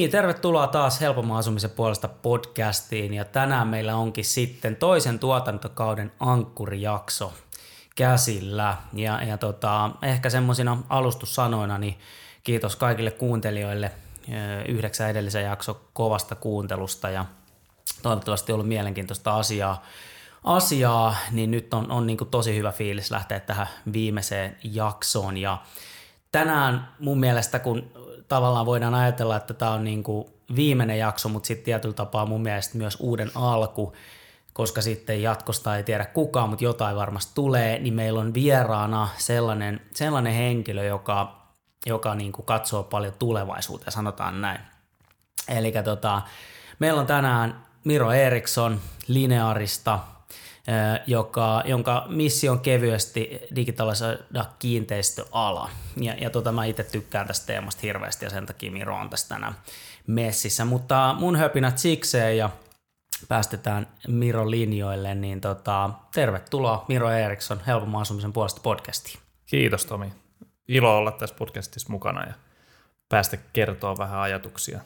niin, tervetuloa taas Helpomman asumisen puolesta podcastiin. Ja tänään meillä onkin sitten toisen tuotantokauden ankkurijakso käsillä. Ja, ja tota, ehkä semmoisina alustussanoina niin kiitos kaikille kuuntelijoille yhdeksän edellisen jakso kovasta kuuntelusta. Ja toivottavasti ollut mielenkiintoista asiaa, asiaa niin nyt on, on niin tosi hyvä fiilis lähteä tähän viimeiseen jaksoon. Ja tänään mun mielestä, kun tavallaan voidaan ajatella, että tämä on niin kuin viimeinen jakso, mutta sitten tietyllä tapaa mun mielestä myös uuden alku, koska sitten jatkosta ei tiedä kukaan, mutta jotain varmasti tulee, niin meillä on vieraana sellainen, sellainen henkilö, joka, joka niin kuin katsoo paljon tulevaisuuteen, sanotaan näin. Eli tota, meillä on tänään Miro Eriksson Linearista, joka, jonka missio on kevyesti digitalisoida kiinteistöala. Ja, ja tota, mä itse tykkään tästä teemasta hirveästi ja sen takia Miro on tässä tänään messissä. Mutta mun höpinät sikseen ja päästetään Miro linjoille, niin tota, tervetuloa Miro Eriksson Helpomman asumisen puolesta podcastiin. Kiitos Tomi. Ilo olla tässä podcastissa mukana ja päästä kertoa vähän ajatuksia.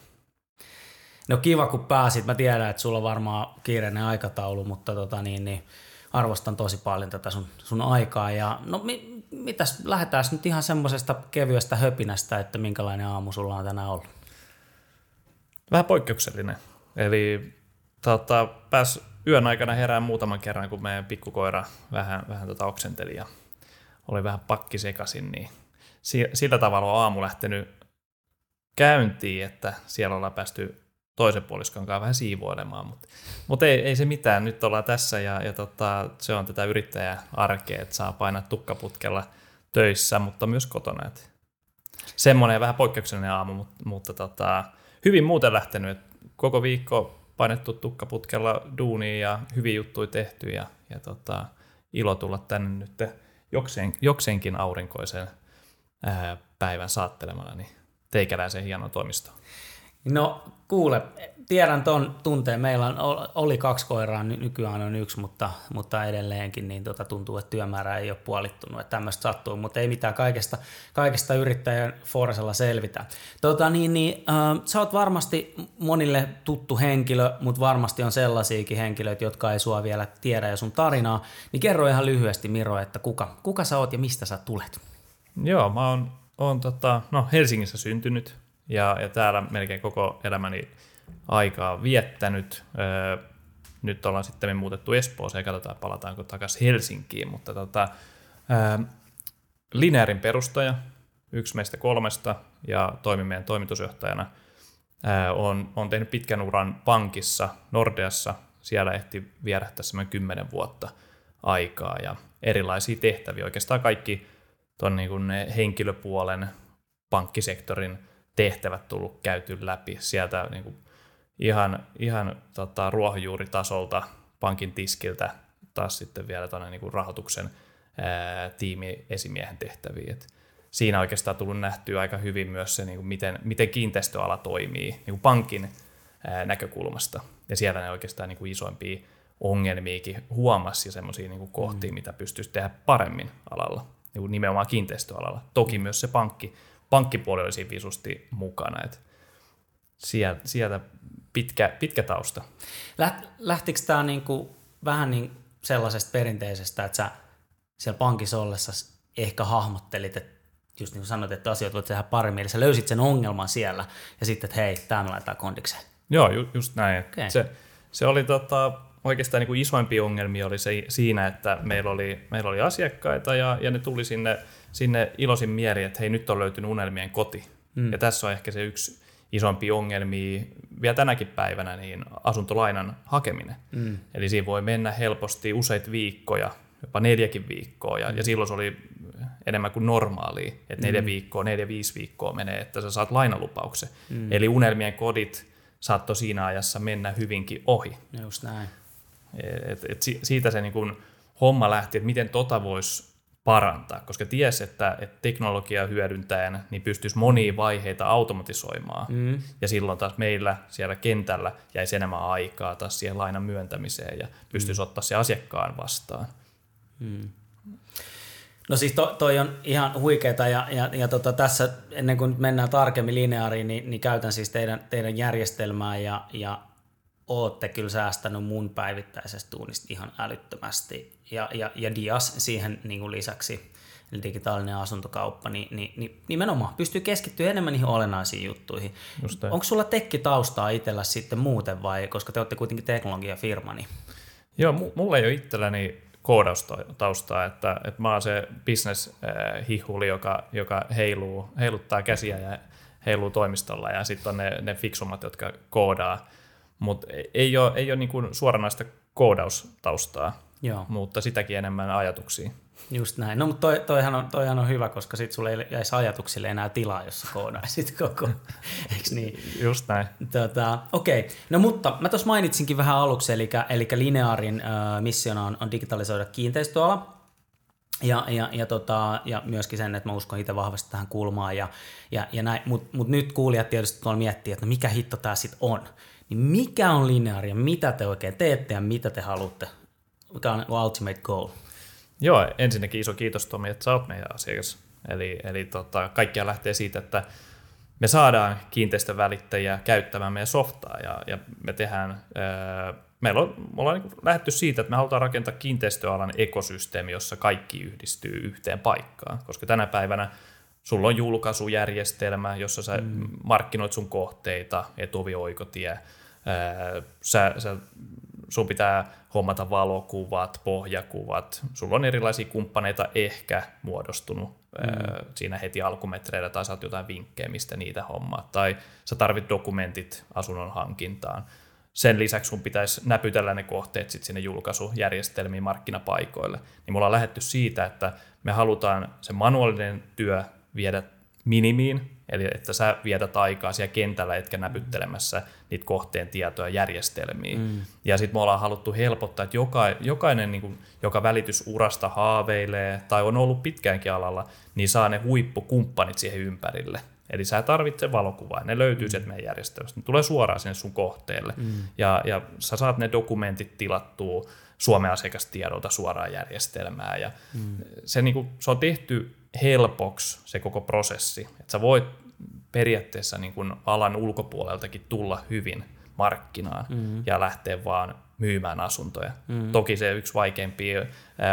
No kiva kun pääsit. Mä tiedän, että sulla on varmaan kiireinen aikataulu, mutta tota niin, niin arvostan tosi paljon tätä sun, sun aikaa. Ja no mi, mitäs, lähdetään nyt ihan semmoisesta kevyestä höpinästä, että minkälainen aamu sulla on tänään ollut? Vähän poikkeuksellinen. Eli tota, pääs yön aikana herään muutaman kerran, kun meidän pikkukoira vähän, vähän tota oksenteli ja oli vähän pakki sekasin, niin sillä tavalla on aamu lähtenyt käyntiin, että siellä ollaan päästy toisen puoliskon kanssa vähän siivoilemaan, mutta, mutta ei, ei, se mitään, nyt ollaan tässä ja, ja tota, se on tätä yrittäjäarkea, että saa painaa tukkaputkella töissä, mutta myös kotona. Että semmoinen vähän poikkeuksellinen aamu, mutta, mutta tota, hyvin muuten lähtenyt, että koko viikko painettu tukkaputkella duuniin ja hyvin juttuja tehty ja, ja tota, ilo tulla tänne nyt jokseen, jokseenkin aurinkoisen ää, päivän saattelemana, niin teikäläisen hieno toimisto. No kuule, tiedän tuon tunteen. Meillä on, oli kaksi koiraa, nykyään on yksi, mutta, mutta edelleenkin niin tota, tuntuu, että työmäärä ei ole puolittunut. Että tämmöistä sattuu, mutta ei mitään kaikesta, kaikesta yrittäjän Forsella selvitä. Tota, niin, niin, äh, sä oot varmasti monille tuttu henkilö, mutta varmasti on sellaisiakin henkilöitä, jotka ei sua vielä tiedä ja sun tarinaa. Niin kerro ihan lyhyesti Miro, että kuka, kuka sä oot ja mistä sä tulet? Joo, mä oon, oon tota, no, Helsingissä syntynyt, ja, ja täällä melkein koko elämäni aikaa viettänyt. Öö, nyt ollaan sitten muutettu Espooseen ja katsotaan, palataanko takaisin Helsinkiin, mutta tota, öö, Linearin perustaja, yksi meistä kolmesta ja toimin meidän toimitusjohtajana. Öö, on, on tehnyt pitkän uran pankissa Nordeassa, siellä ehti vierähtää semmoinen kymmenen vuotta aikaa ja erilaisia tehtäviä. Oikeastaan kaikki tuon niin henkilöpuolen, pankkisektorin tehtävät tullut käyty läpi sieltä niin kuin ihan, ihan tota, ruohonjuuritasolta pankin tiskiltä taas sitten vielä tuonne niin rahoituksen ää, tiimi esimiehen tehtäviin. Et siinä oikeastaan tullut nähtyä aika hyvin myös se, niin kuin miten, miten kiinteistöala toimii niin kuin pankin ää, näkökulmasta. Ja siellä ne oikeastaan niin kuin isoimpia ongelmiakin huomasi ja semmoisia niin kohtia, mm. mitä pystyisi tehdä paremmin alalla, niin kuin nimenomaan kiinteistöalalla. Toki myös se pankki pankkipuoli oli siinä visusti mukana. Et sieltä, sieltä pitkä, pitkä tausta. Lähtikö tämä niinku vähän niin sellaisesta perinteisestä, että sä siellä pankissa ollessa ehkä hahmottelit, että just niin kuin sanoit, että asiat voit tehdä paremmin, eli sä löysit sen ongelman siellä ja sitten, että hei, tämä me laitetaan kondikseen. Joo, ju, just näin. Okay. Se, se oli tota, oikeastaan niin kuin isoimpia ongelmia oli se, siinä, että meillä oli, meillä oli asiakkaita ja, ja ne tuli sinne sinne iloisin mieli, että hei nyt on löytynyt unelmien koti. Mm. Ja tässä on ehkä se yksi isompi ongelmia vielä tänäkin päivänä, niin asuntolainan hakeminen. Mm. Eli siinä voi mennä helposti useita viikkoja, jopa neljäkin viikkoa, ja, mm. ja silloin se oli enemmän kuin normaalia, että neljä mm. viikkoa, neljä, viisi viikkoa menee, että sä saat lainalupauksen. Mm. Eli unelmien kodit saattoi siinä ajassa mennä hyvinkin ohi. Just näin. Et, et siitä se niin kun homma lähti, että miten tota voisi parantaa, koska ties, että, että teknologiaa hyödyntäen niin pystyisi monia vaiheita automatisoimaan. Mm. Ja silloin taas meillä siellä kentällä jäisi enemmän aikaa taas siihen lainan myöntämiseen ja pystyisi mm. ottaa se asiakkaan vastaan. Mm. No siis to, toi on ihan huikeeta ja, ja, ja tota, tässä ennen kuin mennään tarkemmin lineaariin, niin, niin käytän siis teidän, teidän järjestelmää ja, ja ootte kyllä säästänyt mun päivittäisestä tuunista ihan älyttömästi. Ja, ja, ja Dias siihen niin kuin lisäksi, eli digitaalinen asuntokauppa, niin, niin, niin nimenomaan pystyy keskittyä enemmän niihin olennaisiin juttuihin. Onko sulla tekkitaustaa itsellä sitten muuten vai, koska te olette kuitenkin teknologiafirma? Niin... Joo, mulla ei ole itselläni koodaustaustaa, että, että mä oon se business-hihuli, joka, joka heiluu, heiluttaa käsiä ja heiluu toimistolla ja sitten on ne, ne fiksummat, jotka koodaa mutta ei ole, ei ole niin kuin suoranaista koodaustaustaa, Joo. mutta sitäkin enemmän ajatuksia. Just näin. No, mutta toi, toihan, on, toihan on hyvä, koska sitten sulle ei jäisi ajatuksille enää tilaa, jos sä koodaisit koko, eikö niin? Just näin. Tota, Okei, okay. no mutta mä tuossa mainitsinkin vähän aluksi, eli, eli Lineaarin äh, missiona on, on digitalisoida kiinteistöala, ja, ja, ja, tota, ja myöskin sen, että mä uskon itse vahvasti tähän kulmaan. Ja, ja, ja mutta mut nyt kuulijat tietysti tuolla miettii, että no mikä hitto tämä sitten on niin mikä on lineaari ja mitä te oikein teette ja mitä te haluatte? Mikä on ultimate goal? Joo, ensinnäkin iso kiitos Tomi, että sä oot meidän asiakas. Eli, eli tota, kaikkia lähtee siitä, että me saadaan kiinteistövälittäjiä käyttämään meidän softaa ja, ja me tehdään, ää, meillä on, me ollaan niin lähdetty siitä, että me halutaan rakentaa kiinteistöalan ekosysteemi, jossa kaikki yhdistyy yhteen paikkaan, koska tänä päivänä sulla on julkaisujärjestelmä, jossa sä mm. markkinoit sun kohteita, etuvioikotie, sä, sä, sun pitää hommata valokuvat, pohjakuvat, sulla on erilaisia kumppaneita ehkä muodostunut mm. siinä heti alkumetreillä, tai saat jotain vinkkejä, mistä niitä hommaa, tai sä tarvit dokumentit asunnon hankintaan. Sen lisäksi sun pitäisi näpytellä ne kohteet sit sinne julkaisujärjestelmiin markkinapaikoille. Niin me ollaan lähetty siitä, että me halutaan se manuaalinen työ viedä minimiin, eli että sä vietät aikaa siellä kentällä, etkä näpyttelemässä niitä kohteen tietoja järjestelmiin. Mm. Ja sitten me ollaan haluttu helpottaa, että joka, jokainen, niin kuin, joka välitysurasta haaveilee tai on ollut pitkäänkin alalla, niin saa ne huippukumppanit siihen ympärille. Eli sä tarvitset valokuvaa, ne löytyy mm. sieltä meidän järjestelmästä, ne tulee suoraan sinne sun kohteelle. Mm. Ja, ja sä saat ne dokumentit tilattua Suomen asiakastiedolta suoraan järjestelmään. Ja mm. se, niin kuin, se on tehty helpoksi se koko prosessi, että sä voit periaatteessa niin kuin alan ulkopuoleltakin tulla hyvin markkinaan mm. ja lähteä vaan myymään asuntoja. Mm. Toki se yksi vaikeimpia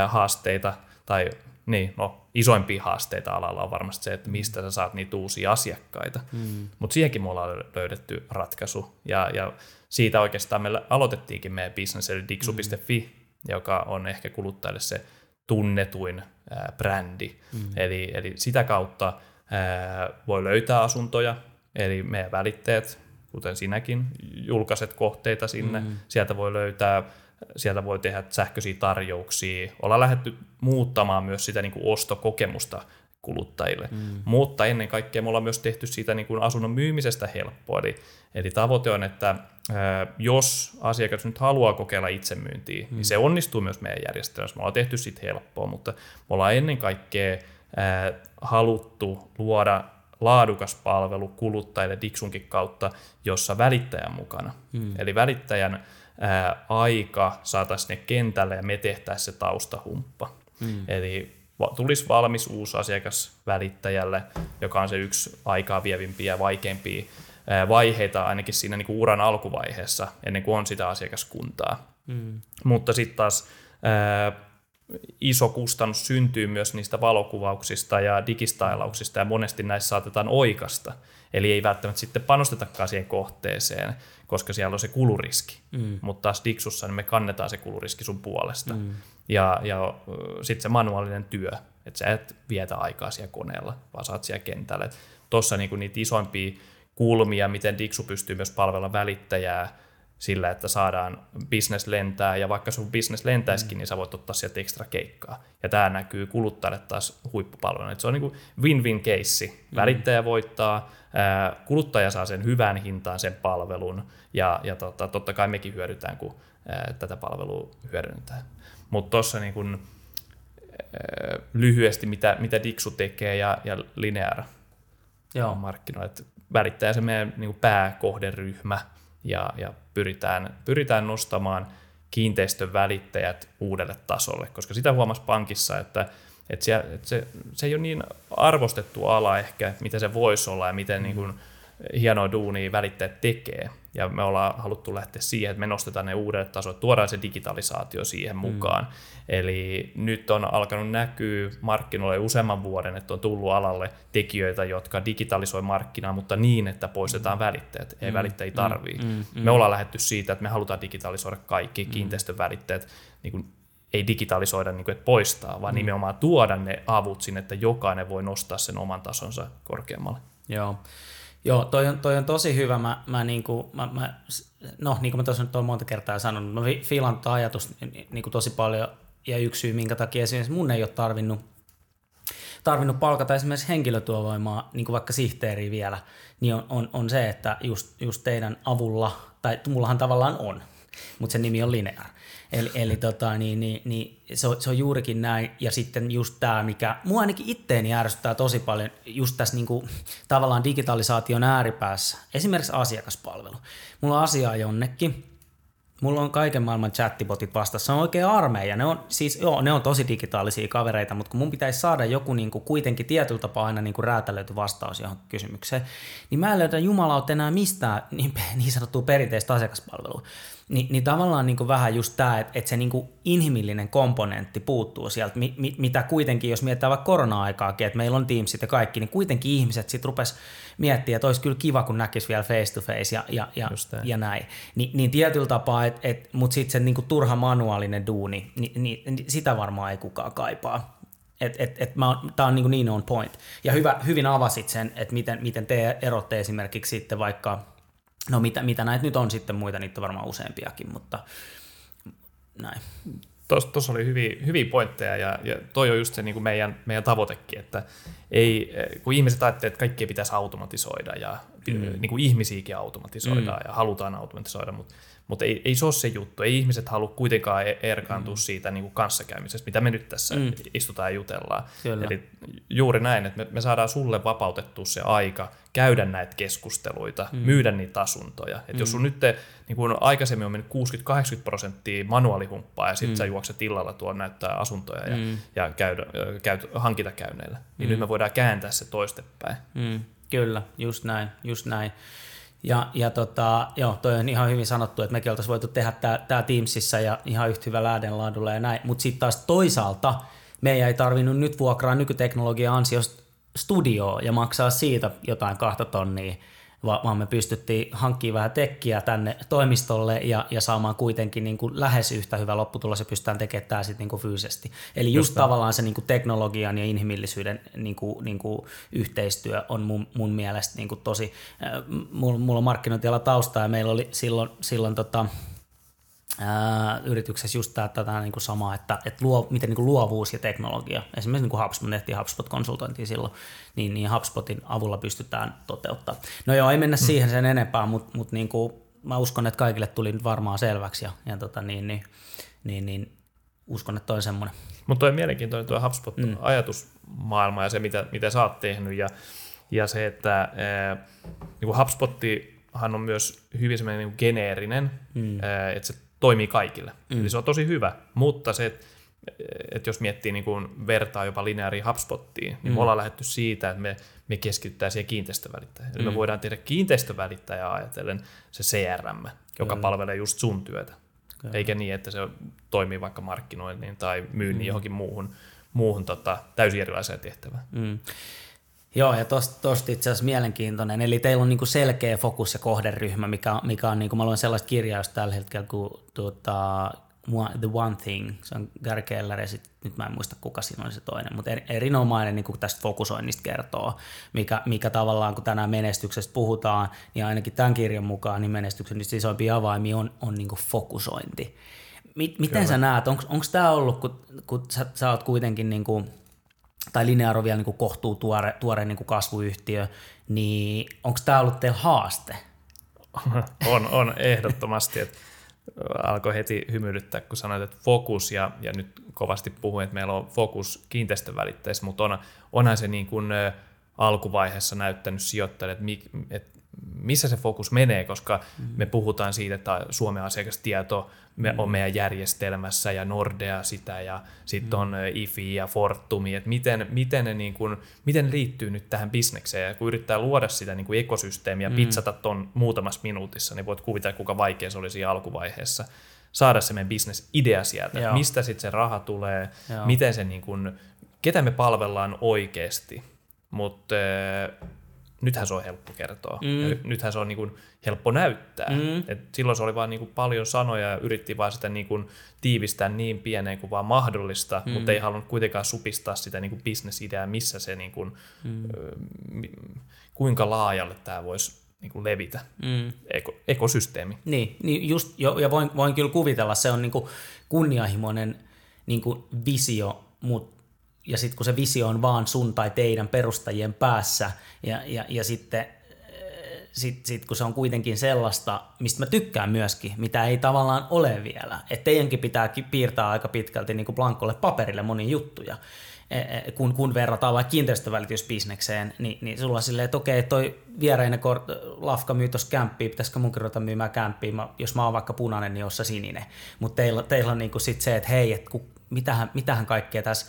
haasteita tai niin, no, isoimpia haasteita alalla on varmasti se, että mistä sä saat niitä uusia asiakkaita. Mm. Mutta siihenkin me ollaan löydetty ratkaisu. Ja, ja siitä oikeastaan me aloitettiinkin meidän business, eli dixu.fi, mm. joka on ehkä kuluttajille se tunnetuin ää, brändi. Mm. Eli, eli sitä kautta ää, voi löytää asuntoja, eli meidän välittäjät, kuten sinäkin, julkaiset kohteita sinne. Mm. Sieltä voi löytää, sieltä voi tehdä sähköisiä tarjouksia. Ollaan lähdetty muuttamaan myös sitä niin kuin ostokokemusta kuluttajille. Mm. Mutta ennen kaikkea me ollaan myös tehty siitä niin kuin asunnon myymisestä helppoa. Eli, eli tavoite on, että ää, jos asiakas nyt haluaa kokeilla itsemyyntiä, mm. niin se onnistuu myös meidän järjestelmässä. Me ollaan tehty siitä helppoa, mutta me ollaan ennen kaikkea ää, haluttu luoda laadukas palvelu kuluttajille Dixunkin kautta, jossa välittäjän mukana. Mm. Eli välittäjän ää, aika saataisiin ne kentälle ja me tehtäisiin se taustahumppa. Mm. Eli tulisi valmis uusi asiakas välittäjälle, joka on se yksi aikaa vievimpiä ja vaikeimpia vaiheita ainakin siinä niin kuin uran alkuvaiheessa, ennen kuin on sitä asiakaskuntaa. Mm. Mutta sitten taas ää, iso kustannus syntyy myös niistä valokuvauksista ja digistailauksista, ja monesti näissä saatetaan oikasta. Eli ei välttämättä sitten panostetakaan siihen kohteeseen, koska siellä on se kuluriski. Mm. Mutta taas Dixussa niin me kannetaan se kuluriski sun puolesta. Mm. Ja, ja sitten se manuaalinen työ, että sä et vietä aikaa siellä koneella, vaan saat siellä kentällä. Tuossa niinku niitä isoimpia kulmia, miten Dixu pystyy myös palvella välittäjää sillä, että saadaan business lentää, ja vaikka sun business lentäisikin, mm. niin sä voit ottaa sieltä ekstra keikkaa. Ja tämä näkyy kuluttajalle taas huippupalveluna. Se on niin win-win keissi. Mm. Välittäjä voittaa, kuluttaja saa sen hyvän hintaan sen palvelun, ja, ja tota, totta kai mekin hyödytään, kun tätä palvelua hyödynnetään. Mutta tuossa niin kun, lyhyesti, mitä, mitä Dixu tekee ja, ja Linear Joo. markkinoilla. Välittäjä se meidän niin pääkohderyhmä, ja, ja pyritään, pyritään nostamaan kiinteistön välittäjät uudelle tasolle, koska sitä huomasi pankissa, että, Et se, et se, se ei ole niin arvostettu ala ehkä, mitä se voisi olla ja miten mm. niin kuin, hienoa duunia välittäjät tekee. Ja me ollaan haluttu lähteä siihen, että me nostetaan ne uudet tasot, tuodaan se digitalisaatio siihen mm. mukaan. Mm. Eli nyt on alkanut näkyä markkinoille useamman vuoden, että on tullut alalle tekijöitä, jotka digitalisoi markkinaa, mutta niin, että poistetaan mm. välittäjät. Ei mm. välittäjiä tarvii. Mm. Mm. Me ollaan lähdetty siitä, että me halutaan digitalisoida kaikki mm. kiinteistön välittäjät, niin kuin ei digitalisoida, niin kuin, että poistaa, vaan mm. nimenomaan tuoda ne avut sinne, että jokainen voi nostaa sen oman tasonsa korkeammalle. Joo. Joo, toi on, toi on tosi hyvä. Mä, mä, niinku, mä, mä, no, niin kuin mä tuossa nyt olen monta kertaa sanonut, mä fiilan tuota ajatus niin kuin tosi paljon, ja yksi syy, minkä takia esimerkiksi mun ei ole tarvinnut, tarvinnut palkata esimerkiksi henkilötyövoimaa, niin kuin vaikka sihteeriä vielä, niin on, on, on se, että just, just teidän avulla, tai mullahan tavallaan on, mutta sen nimi on Linear. Eli, eli tota, niin, niin, niin se, on, se on juurikin näin. Ja sitten just tämä, mikä mua ainakin itteeni ärsyttää tosi paljon just tässä niin kuin, tavallaan digitalisaation ääripäässä. Esimerkiksi asiakaspalvelu. Mulla on asiaa jonnekin, Mulla on kaiken maailman chattibotit vastassa. On oikein armeija. Ne on, siis, joo, ne on tosi digitaalisia kavereita, mutta kun mun pitäisi saada joku niin kuin, kuitenkin tietyllä tapaa aina niin kuin räätälöity vastaus johon kysymykseen, niin mä en löydä jumalautta enää mistään niin, niin sanottua perinteistä asiakaspalvelua. Ni, niin tavallaan niin kuin vähän just tämä, että, että se niin kuin inhimillinen komponentti puuttuu sieltä, mi, mi, mitä kuitenkin, jos mietitään vaikka korona-aikaakin, että meillä on Teamsit ja kaikki, niin kuitenkin ihmiset sitten rupes miettiä, että olisi kyllä kiva, kun näkisi vielä face to face ja, ja, ja, ja näin. Ni, niin tietyllä tapaa, et, et, mutta sitten se niin kuin turha manuaalinen duuni, niin, niin, niin sitä varmaan ei kukaan kaipaa. Et, et, et Tämä on niin, niin on point. Ja hyvä, hyvin avasit sen, että miten, miten te erotte esimerkiksi sitten vaikka No mitä, mitä näitä nyt on sitten muita, niitä on varmaan useampiakin, mutta näin. Tuossa oli hyviä, hyviä pointteja ja, ja toi on just se niin kuin meidän, meidän tavoitekin, että ei, kun ihmiset ajattelee, että kaikkea pitäisi automatisoida ja mm. niin kuin ihmisiäkin automatisoidaan mm. ja halutaan automatisoida, mutta mutta ei, ei se ole se juttu. Ei ihmiset halua kuitenkaan e- erkaantua mm. siitä niin kuin kanssakäymisestä, mitä me nyt tässä mm. istutaan ja jutellaan. Kyllä. Eli juuri näin, että me, me saadaan sulle vapautettua se aika käydä näitä keskusteluita, mm. myydä niitä asuntoja. Et mm. Jos sun nyt te, niin kuin aikaisemmin on mennyt 60-80 prosenttia manuaalihumppaa ja sitten mm. sä juokset illalla tuon näyttää asuntoja ja, mm. ja käydä, käyt hankintakäynneillä, niin mm. nyt me voidaan kääntää se toistepäin. Mm. Kyllä, just näin, just näin. Ja, ja tota, joo, toi on ihan hyvin sanottu, että mekin oltaisiin voitu tehdä tämä Teamsissa ja ihan yhtä hyvällä äänenlaadulla ja näin. Mutta sitten taas toisaalta meidän ei tarvinnut nyt vuokraa nykyteknologian ansiosta studioa ja maksaa siitä jotain kahta tonnia vaan me pystyttiin hankkimaan vähän tekkiä tänne toimistolle ja, ja saamaan kuitenkin niin kuin lähes yhtä hyvä lopputulos ja pystytään tekemään tämä sitten niin kuin fyysisesti. Eli just, just tavallaan se niin kuin teknologian ja inhimillisyyden niin kuin, niin kuin yhteistyö on mun, mun mielestä niin kuin tosi, äh, mulla, mulla on markkinointiala tausta ja meillä oli silloin, silloin tota, ää, yrityksessä just tätä niin kuin samaa, että, että luo, miten niin kuin luovuus ja teknologia, esimerkiksi niin kuin HubSpot, me tehtiin HubSpot-konsultointia silloin, niin, niin HubSpotin avulla pystytään toteuttaa. No joo, ei mennä hmm. siihen sen enempää, mutta, mutta niin kuin, mä uskon, että kaikille tuli nyt varmaan selväksi ja, ja tota, niin, niin, niin, niin, uskon, että toi on semmoinen. Mutta toi on mielenkiintoinen tuo HubSpot-ajatusmaailma ja se, mitä, mitä sä oot tehnyt ja, ja se, että ää, niin kuin HubSpottihan on myös hyvin semmoinen niin geneerinen, mm. että se toimii kaikille. Mm. Eli se on tosi hyvä, mutta se, että et jos miettii niin kuin vertaa jopa lineaaria HubSpottiin, niin mm. me ollaan lähdetty siitä, että me, me keskitytään siihen kiinteistövälittäjään. Eli mm. me voidaan tehdä kiinteistövälittäjää ajatellen se CRM, joka Kyllä. palvelee just sun työtä. Kyllä. Eikä niin, että se toimii vaikka markkinoinnin tai myynnin mm. johonkin muuhun, muuhun tota, täysin erilaiseen tehtävään. Mm. Joo, ja tuosta itse asiassa mielenkiintoinen. Eli teillä on niinku selkeä fokus ja kohderyhmä, mikä, mikä on, niinku, mä luen sellaista kirjausta tällä hetkellä kuin tuota, The One Thing, se on Gary Keller ja sit, nyt mä en muista kuka siinä oli se toinen, mutta erinomainen niin tästä fokusoinnista kertoo, mikä, mikä tavallaan kun tänään menestyksestä puhutaan, niin ainakin tämän kirjan mukaan niin menestyksen isoimpia avaimia on, on niin fokusointi. Miten Kyllä. sä näet, onko tämä ollut, kun, kun sä, sä oot kuitenkin niin kuin, tai Linear on vielä niin kohtuu tuore, tuore niin kasvuyhtiö, niin onko tämä ollut teillä haaste? on, on ehdottomasti. Että alkoi heti hymyilyttää, kun sanoit, että fokus, ja, ja nyt kovasti puhuin, että meillä on fokus kiinteistövälitteissä, mutta on, onhan se niin kuin, ä, alkuvaiheessa näyttänyt sijoittajille, että, mi, että missä se fokus menee, koska mm. me puhutaan siitä, että Suomen asiakastieto me, mm. on meidän järjestelmässä ja Nordea sitä ja sitten mm. on IFI ja Fortumi, että miten, miten, ne niin kuin, miten liittyy nyt tähän bisnekseen ja kun yrittää luoda sitä niin kuin ekosysteemiä, mm. pitsata ton muutamassa minuutissa, niin voit kuvitella, kuinka vaikea se olisi alkuvaiheessa saada se meidän bisnesidea sieltä, Joo. mistä sitten se raha tulee, Joo. miten se niin kuin, ketä me palvellaan oikeasti, mutta nythän se on helppo kertoa. Mm. nythän se on niin kuin helppo näyttää. Mm. Et silloin se oli vain niin paljon sanoja ja yritti vaan sitä niin kuin tiivistää niin pieneen kuin vaan mahdollista, mm. mutta ei halunnut kuitenkaan supistaa sitä niin kuin bisnesideaa, missä se niin kuin, mm. kuinka laajalle tämä voisi niin kuin levitä, mm. Eko, ekosysteemi. Niin, niin just, jo, ja voin, voin kyllä kuvitella, se on niin kuin kunnianhimoinen niin kuin visio, mutta ja sitten kun se visio on vaan sun tai teidän perustajien päässä, ja, ja, ja sitten sit, sit, kun se on kuitenkin sellaista, mistä mä tykkään myöskin, mitä ei tavallaan ole vielä, että teidänkin pitää piirtää aika pitkälti niin kuin blankolle paperille monia juttuja, e, e, kun, kun verrataan vaikka kiinteistövälitysbisnekseen, niin, niin sulla on silleen, että okei, toi viereinen kor- lafka myy tuossa kämppiä, pitäisikö munkin ruveta myymään kämppiä, mä, jos mä oon vaikka punainen, niin ossa sininen. Mutta teillä, teillä on niinku sit se, että hei, et ku, mitähän, mitähän kaikkea tässä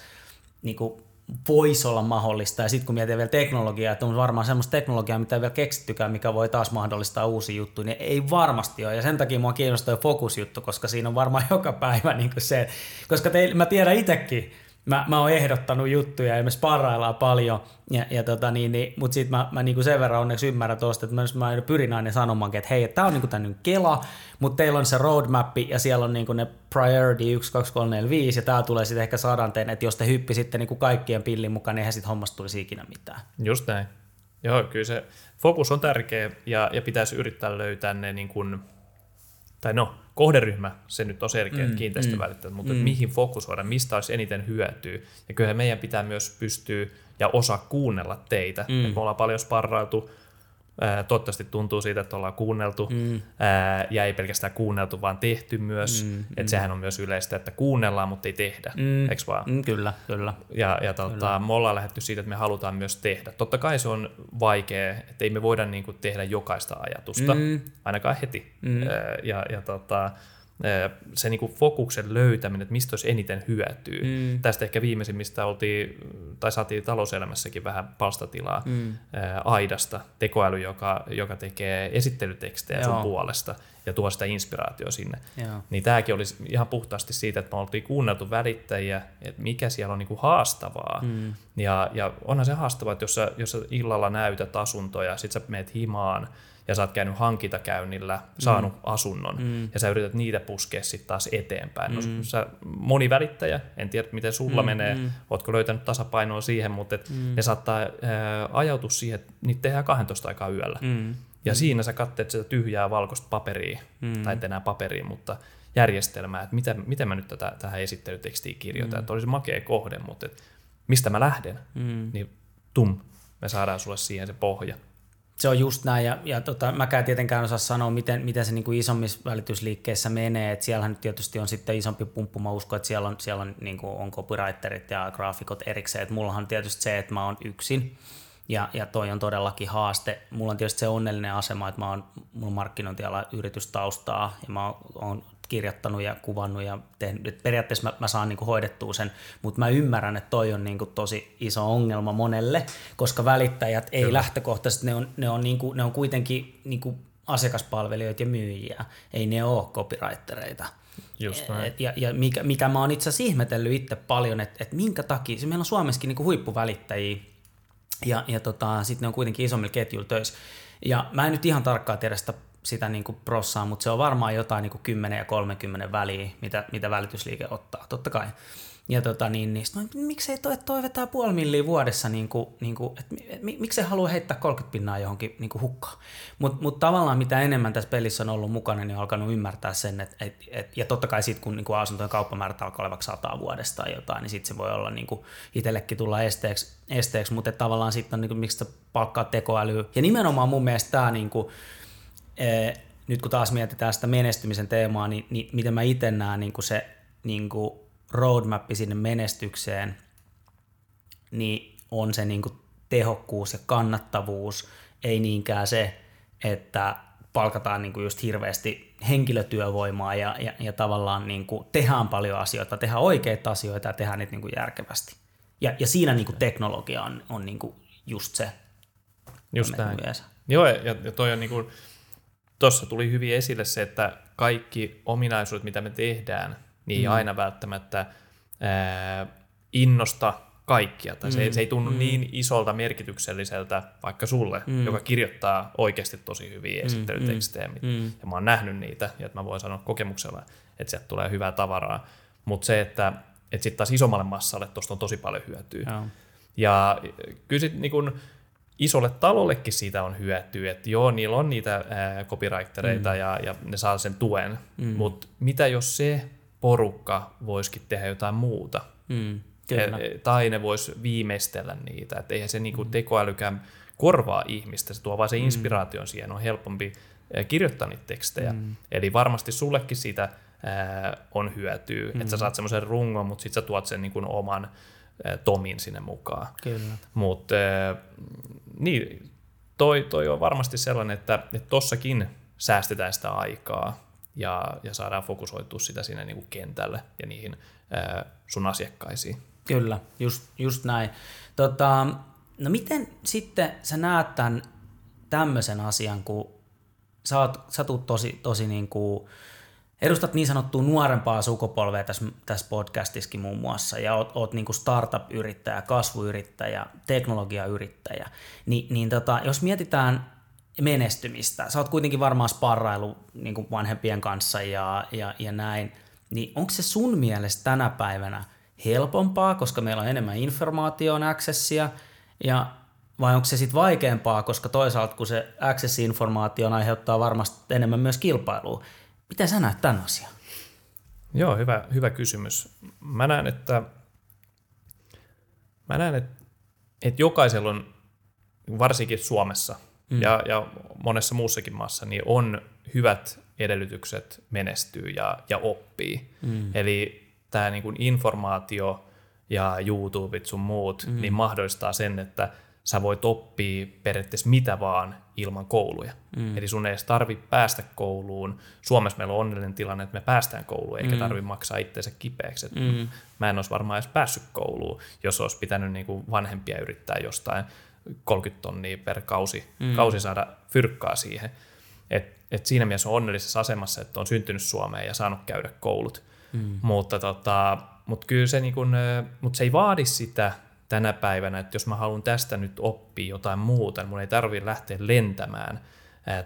niin kuin voisi olla mahdollista. Ja sitten kun mietitään vielä teknologiaa, että on varmaan semmoista teknologiaa, mitä ei vielä keksittykään, mikä voi taas mahdollistaa uusia juttuja, niin ei varmasti ole. Ja sen takia mua kiinnostaa fokusjuttu, koska siinä on varmaan joka päivä niin se, koska te, mä tiedän itsekin, mä, mä oon ehdottanut juttuja ja me sparraillaan paljon, ja, ja tota niin, niin, mutta sitten mä, mä niinku sen verran onneksi ymmärrän tuosta, että mä, mä pyrin aina sanomaan, että hei, tämä on niinku tämmöinen Kela, mutta teillä on se roadmap ja siellä on niinku ne priority 1, 2, 3, 4, 5 ja tämä tulee sitten ehkä sadanteen, että jos te hyppisitte niinku kaikkien pillin mukaan, niin eihän sitten hommasta tulisi ikinä mitään. Just näin. Joo, kyllä se fokus on tärkeä ja, ja pitäisi yrittää löytää ne niin kuin, tai no, kohderyhmä, se nyt on selkeä mm, kiinteistövälittäjät, mm, mutta mm. mihin fokusoida, mistä olisi eniten hyötyä. Ja kyllä meidän pitää myös pystyä ja osa kuunnella teitä. Mm. me ollaan paljon sparrailtu Toivottavasti tuntuu siitä, että ollaan kuunneltu mm. ja ei pelkästään kuunneltu, vaan tehty myös. Mm, että mm. sehän on myös yleistä, että kuunnellaan, mutta ei tehdä, mm. eikö vaan? Mm, kyllä, kyllä. Ja, ja tota, kyllä. me ollaan lähdetty siitä, että me halutaan myös tehdä. Totta kai se on vaikea, että ei me voida niin kuin, tehdä jokaista ajatusta, mm. ainakaan heti. Mm. Ja, ja tota, se niin kuin fokuksen löytäminen, että mistä olisi eniten hyötyä. Mm. Tästä ehkä viimeisimmistä oltiin, tai saatiin talouselämässäkin vähän palstatilaa mm. Aidasta, tekoäly, joka, joka tekee esittelytekstejä Joo. sun puolesta ja tuo sitä inspiraatio sinne. Joo. Niin tämäkin olisi ihan puhtaasti siitä, että me oltiin kuunneltu välittäjiä, että mikä siellä on niin kuin haastavaa. Mm. Ja, ja onhan se haastavaa, että jos sä, jos sä illalla näytät asuntoja, sit sä meet himaan, ja sä oot käynyt hankintakäynnillä, saanut mm. asunnon, mm. ja sä yrität niitä puskea sitten taas eteenpäin. No, mm. No, sä, moni välittäjä, en tiedä miten sulla mm. menee, mm. ootko löytänyt tasapainoa siihen, mutta et mm. ne saattaa ää, ajautua siihen, että niitä tehdään 12 aikaa yöllä. Mm. Ja mm. siinä sä katseet sitä tyhjää valkoista paperia, mm. tai et enää paperia, mutta järjestelmää, että miten, miten mä nyt tätä, tähän esittelytekstiin kirjoitan, mm. että olisi makea kohde, mutta et mistä mä lähden, mm. niin tum, me saadaan sulle siihen se pohja. Se on just näin, ja, ja tota, mäkään tietenkään osaa sanoa, miten, miten se niin kuin isommissa välitysliikkeissä menee, että siellähän nyt tietysti on sitten isompi pumppu, mä uskon, että siellä on, siellä on, niin kuin, on copywriterit ja graafikot erikseen, että mullahan on tietysti se, että mä oon yksin, ja, ja toi on todellakin haaste. Mulla on tietysti se onnellinen asema, että mä oon, mulla markkinointiala yritystaustaa, ja mä oon kirjoittanut ja kuvannut ja tehnyt. Et periaatteessa mä, mä saan niinku hoidettua sen, mutta mä ymmärrän, että toi on niinku tosi iso ongelma monelle, koska välittäjät ei Kyllä. lähtökohtaisesti, ne on, ne on, niinku, ne on kuitenkin niinku asiakaspalvelijoita ja myyjiä, ei ne ole copywritereita. Just näin. Ja, ja mikä, mikä mä oon itse asiassa ihmetellyt itse paljon, että, että minkä takia, se meillä on Suomessakin niinku huippuvälittäjiä, ja, ja tota, sitten ne on kuitenkin isommilla ketjuilla töissä. Ja mä en nyt ihan tarkkaan tiedä sitä sitä niin kuin prossaa, mutta se on varmaan jotain niin kuin 10 ja 30 väliä, mitä, mitä välitysliike ottaa, totta kai. Ja tota, niin, niin no, miksei toi, toi vetää puoli milliä vuodessa, niin kuin, niin kuin, et, et, miksei halua heittää 30 pinnaa johonkin niin kuin hukkaan. Mutta mut tavallaan mitä enemmän tässä pelissä on ollut mukana, niin on alkanut ymmärtää sen, että et, et, ja totta kai sitten kun niin kuin asuntojen kauppamäärät alkaa vaikka 100 vuodesta tai jotain, niin sitten se voi olla niin kuin itsellekin tulla esteeksi, esteeksi mutta tavallaan sitten on niin kuin, miksi palkkaa tekoälyä. Ja nimenomaan mun mielestä tämä niin kuin, nyt kun taas mietitään sitä menestymisen teemaa, niin, niin miten mä itse näen niin kuin se niin kuin roadmap sinne menestykseen, niin on se niin kuin tehokkuus ja kannattavuus, ei niinkään se, että palkataan niin kuin just hirveästi henkilötyövoimaa ja, ja, ja tavallaan niin kuin tehdään paljon asioita, tehdään oikeita asioita ja tehdään niitä niin kuin järkevästi. Ja, ja siinä niin kuin teknologia on, on niin kuin just se. Just näin. Joo, ja, ja toi on niin kuin, tuossa tuli hyvin esille se, että kaikki ominaisuudet, mitä me tehdään, niin mm. aina välttämättä ää, innosta kaikkia, tai mm. se, ei, se ei tunnu mm. niin isolta merkitykselliseltä vaikka sulle, mm. joka kirjoittaa oikeasti tosi hyviä mm. esittelytekstejä, mm. mm. ja mä oon nähnyt niitä, ja että mä voin sanoa kokemuksella, että sieltä tulee hyvää tavaraa, mutta se, että, että sitten taas isommalle massalle tuosta on tosi paljon hyötyä. Ja, ja kyllä sitten niin isolle talollekin siitä on hyötyä, että joo, niillä on niitä ää, copywritereita mm. ja, ja ne saa sen tuen, mm. mutta mitä jos se porukka voisikin tehdä jotain muuta? Mm. Kyllä. tai ne vois viimeistellä niitä. Et eihän se niinku mm. tekoälykään korvaa ihmistä, se tuo vain se mm. inspiraation siihen, on helpompi kirjoittaa niitä tekstejä. Mm. Eli varmasti sullekin siitä ää, on hyötyä, mm. että sä saat semmoisen rungon, mutta sitten sä tuot sen niinku oman ää, tomin sinne mukaan. Mutta niin, toi, toi on varmasti sellainen, että, tossakin säästetään sitä aikaa ja, ja saadaan fokusoitua sitä sinne niin kuin kentälle ja niihin ää, sun asiakkaisiin. Kyllä, just, just näin. Tota, no miten sitten sä näet tämän tämmöisen asian, kun sä, oot, sä tosi, tosi niin kuin, edustat niin sanottua nuorempaa sukupolvea tässä, tässä podcastissakin muun muassa, ja oot, oot niin kuin startup-yrittäjä, kasvuyrittäjä, teknologiayrittäjä, Ni, niin tota, jos mietitään menestymistä, sä oot kuitenkin varmaan sparrailu niin kuin vanhempien kanssa ja, ja, ja näin, niin onko se sun mielestä tänä päivänä – helpompaa, koska meillä on enemmän informaation accessia, ja vai onko se sitten vaikeampaa, koska toisaalta kun se access-informaatio aiheuttaa varmasti enemmän myös kilpailua. Miten sä näet tämän asian? Joo, hyvä, hyvä kysymys. Mä näen, että, mä näen, että, että jokaisella on, varsinkin Suomessa mm. ja, ja monessa muussakin maassa, niin on hyvät edellytykset menestyä ja, ja oppii. Mm. Eli tämä niin kuin informaatio ja YouTubet sun muut, mm. niin mahdollistaa sen, että sä voit oppia periaatteessa mitä vaan ilman kouluja. Mm. Eli sun ei edes tarvitse päästä kouluun. Suomessa meillä on onnellinen tilanne, että me päästään kouluun, eikä mm. tarvitse maksaa itseensä kipeäksi. Mm. Mä en olisi varmaan edes päässyt kouluun, jos olisi pitänyt niin kuin vanhempia yrittää jostain 30 tonnia per kausi, mm. kausi saada fyrkkaa siihen. Et, et siinä mielessä on onnellisessa asemassa, että on syntynyt Suomeen ja saanut käydä koulut. Mm. Mutta, tota, mutta kyllä se, niin kun, mutta se ei vaadi sitä tänä päivänä, että jos mä haluan tästä nyt oppia jotain muuta, niin mun ei tarvitse lähteä lentämään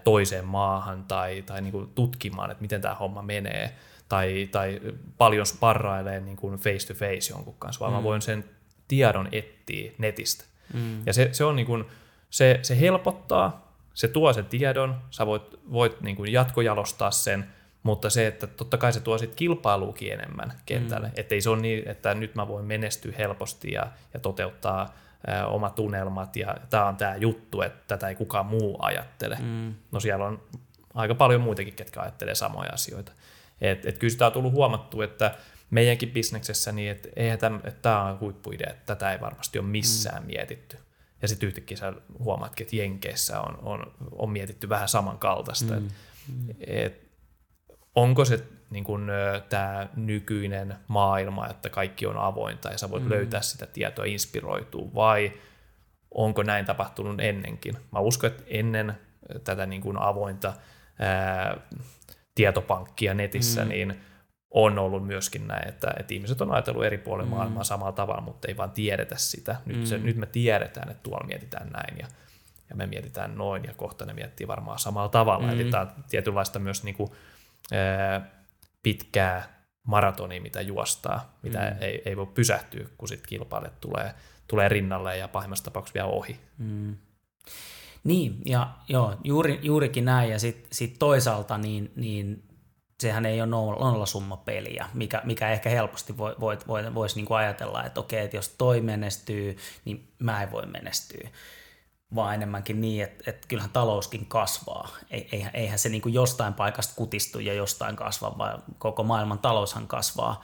toiseen maahan tai, tai niin kuin tutkimaan, että miten tämä homma menee, tai, tai paljon sparrailee niin kuin face to face jonkun kanssa, vaan mm. mä voin sen tiedon etsiä netistä. Mm. Ja se, se, on niin kuin, se, se helpottaa, se tuo sen tiedon, sä voit, voit niin kuin jatkojalostaa sen, mutta se, että totta kai se tuo sitten kilpailuukin enemmän kentälle. Mm. Että ei se ole niin, että nyt mä voin menestyä helposti ja, ja toteuttaa ä, omat unelmat ja tämä on tämä juttu, että tätä ei kukaan muu ajattele. Mm. No siellä on aika paljon muitakin, ketkä ajattelee samoja asioita. Et, et kyllä sitä on tullut huomattu, että meidänkin bisneksessä, niin että eihän tämä, tämä on huippuidea, että tätä ei varmasti ole missään mm. mietitty. Ja sitten yhtäkkiä sä huomaatkin, että Jenkeissä on, on, on mietitty vähän samankaltaista. Mm. Et, mm. et, onko se niin kuin, tämä nykyinen maailma, että kaikki on avointa ja sä voit mm. löytää sitä tietoa inspiroitua, vai onko näin tapahtunut ennenkin? Mä uskon, että ennen tätä niin kuin avointa ää, tietopankkia netissä, mm. niin on ollut myöskin näin, että, että ihmiset on ajatellut eri puolilla mm. maailmaa samalla tavalla, mutta ei vaan tiedetä sitä. Nyt, mm. se, nyt me tiedetään, että tuolla mietitään näin ja, ja me mietitään noin ja kohta ne miettii varmaan samalla tavalla. Mm. Eli tämä on tietynlaista myös niin kuin, pitkää maratonia, mitä juostaa, mitä mm. ei, ei voi pysähtyä, kun sitten kilpailijat tulee, tulee rinnalle ja pahimmassa tapauksessa vielä ohi. Mm. Niin, ja joo, juuri, juurikin näin, ja sitten sit toisaalta niin, niin sehän ei ole nollasumma peliä, mikä, mikä ehkä helposti voi, voi, voi, voisi niinku ajatella, että okei, että jos toi menestyy, niin mä en voi menestyä vaan enemmänkin niin, että, että kyllähän talouskin kasvaa. Eihän, eihän se niin kuin jostain paikasta kutistu ja jostain kasva, vaan koko maailman taloushan kasvaa.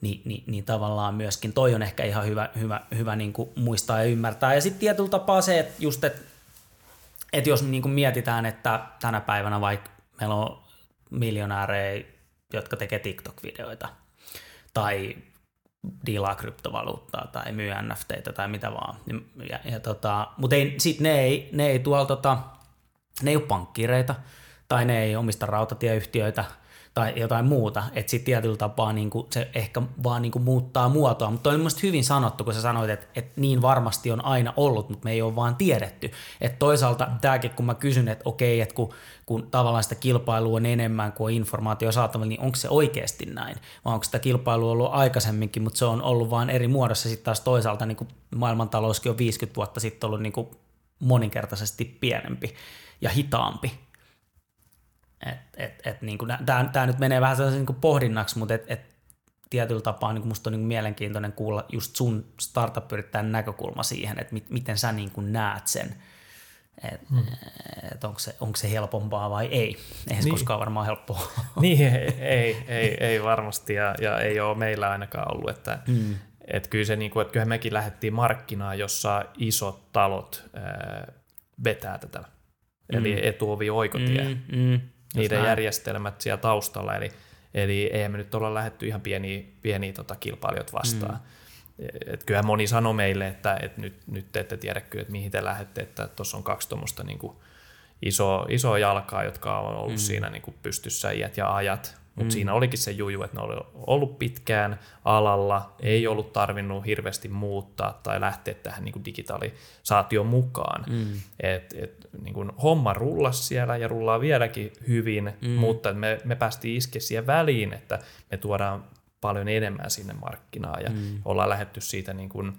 Ni, niin, niin tavallaan myöskin toi on ehkä ihan hyvä, hyvä, hyvä niin kuin muistaa ja ymmärtää. Ja sitten tietyllä tapaa se, että just, että että jos niin kuin mietitään, että tänä päivänä vaikka meillä on miljonäärejä, jotka tekee TikTok-videoita tai diilaa kryptovaluuttaa tai myy NFTitä tai mitä vaan. Ja, ja tota, mutta ei, sit ne ei, ne ei tuolla tota, ne ei ole pankkireita tai ne ei omista rautatieyhtiöitä – tai jotain muuta, että sitten tietyllä tapaa niin kuin se ehkä vaan niin kuin muuttaa muotoa, mutta on mielestäni hyvin sanottu, kun sä sanoit, että, että niin varmasti on aina ollut, mutta me ei ole vaan tiedetty. Että toisaalta tämäkin, kun mä kysyn, että okei, että kun, kun tavallaan sitä kilpailua on enemmän kuin informaatio saatavilla, niin onko se oikeasti näin? Vai onko sitä kilpailua ollut aikaisemminkin, mutta se on ollut vain eri muodossa. Sitten taas toisaalta niin kuin maailmantalouskin on 50 vuotta sitten ollut niin kuin moninkertaisesti pienempi ja hitaampi et, et, et, niin Tämä nyt menee vähän sellaisen niin pohdinnaksi, mutta et, et, tietyllä tapaa niin musta on niin mielenkiintoinen kuulla just sun startup-yrittäjän näkökulma siihen, että mit, miten sä niin näet sen, että hmm. et onko, se, onko se helpompaa vai ei. Eihän niin. koskaan varmaan helppoa. Niin, ei, ei, ei varmasti ja, ja ei ole meillä ainakaan ollut, että hmm. et kyllä se, niin kuin, että kyllähän mekin lähdettiin markkinaan, jossa isot talot ää, vetää tätä, hmm. eli etuovi oikotie. Hmm, hmm niiden näin. järjestelmät siellä taustalla, eli, eli eihän me nyt olla lähetty ihan pieniä, pieniä tota, kilpailijat vastaan. Mm. Et kyllähän moni sanoi meille, että, että nyt, nyt te ette tiedä kyllä, että mihin te lähdette, että tuossa on kaksi tuommoista niin iso, isoa jalkaa, jotka on ollut mm. siinä niin kuin pystyssä iät ja ajat, mutta mm. siinä olikin se juju, että ne oli ollut pitkään alalla, ei ollut tarvinnut hirveästi muuttaa tai lähteä tähän niin kuin digitalisaation mukaan. Mm. Et, et, niin kuin homma rullasi siellä ja rullaa vieläkin hyvin, mm. mutta me, me päästiin iskeä siihen väliin, että me tuodaan paljon enemmän sinne markkinaan ja mm. ollaan lähetty siitä niin kuin,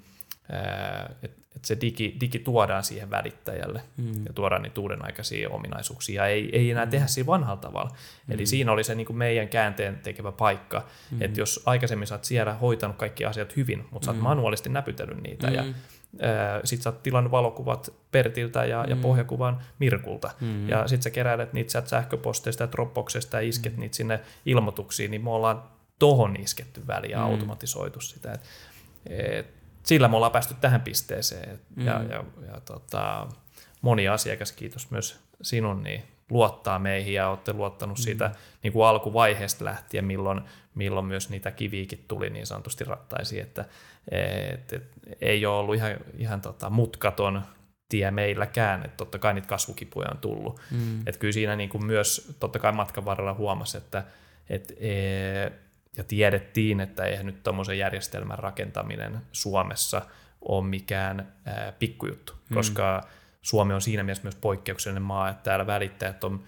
että että se digi, digi tuodaan siihen välittäjälle mm. ja tuodaan niitä uuden aikaisia ominaisuuksia. Ei, ei enää mm. tehdä siinä vanhalla tavalla. Mm. Eli siinä oli se niin kuin meidän käänteen tekevä paikka, mm. että jos aikaisemmin sä oot siellä hoitanut kaikki asiat hyvin, mutta sä oot mm. manuaalisesti näpytellyt niitä mm. ja sit sä oot tilannut valokuvat Pertiltä ja, mm. ja pohjakuvan Mirkulta. Mm. Ja sit sä keräilet niitä sieltä sähköposteista ja Dropboxista ja isket mm. niitä sinne ilmoituksiin, niin me ollaan tohon isketty väliin ja mm. automatisoitu sitä. Et, et, sillä me ollaan päästy tähän pisteeseen. Mm. Ja, ja, ja tota, moni asiakas, kiitos myös sinun, niin luottaa meihin ja olette luottanut mm. siitä niin kuin alkuvaiheesta lähtien, milloin, milloin myös niitä kiviikin tuli niin sanotusti rattaisiin, että et, et, ei ole ollut ihan, ihan tota, mutkaton tie meilläkään, että totta kai niitä kasvukipuja on tullut. Mm. Että kyllä siinä niin kuin myös totta kai matkan varrella huomasi, että et, e, ja tiedettiin, että eihän nyt tuommoisen järjestelmän rakentaminen Suomessa ole mikään ää, pikkujuttu, mm. koska Suomi on siinä mielessä myös poikkeuksellinen maa, että täällä välittäjät on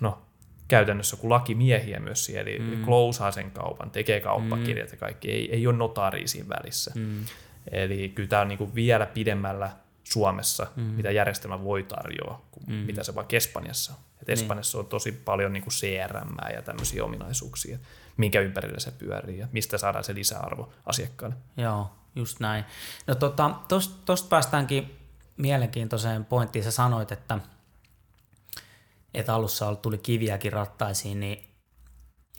no, käytännössä kuin lakimiehiä myös siellä, eli mm. klousaa sen kaupan, tekee kauppakirjat mm. ja kaikki, ei, ei ole notaari siinä välissä. Mm. Eli kyllä tämä on niin kuin vielä pidemmällä Suomessa, mm. mitä järjestelmä voi tarjoa, kuin mm. mitä se vaikka Espanjassa on. Et niin. Espanjassa on tosi paljon niin kuin CRM ja tämmöisiä ominaisuuksia minkä ympärillä se pyörii ja mistä saadaan se lisäarvo asiakkaalle. Joo, just näin. No tota, tosta päästäänkin mielenkiintoiseen pointtiin. Sä sanoit, että, että alussa tuli kiviäkin rattaisiin, niin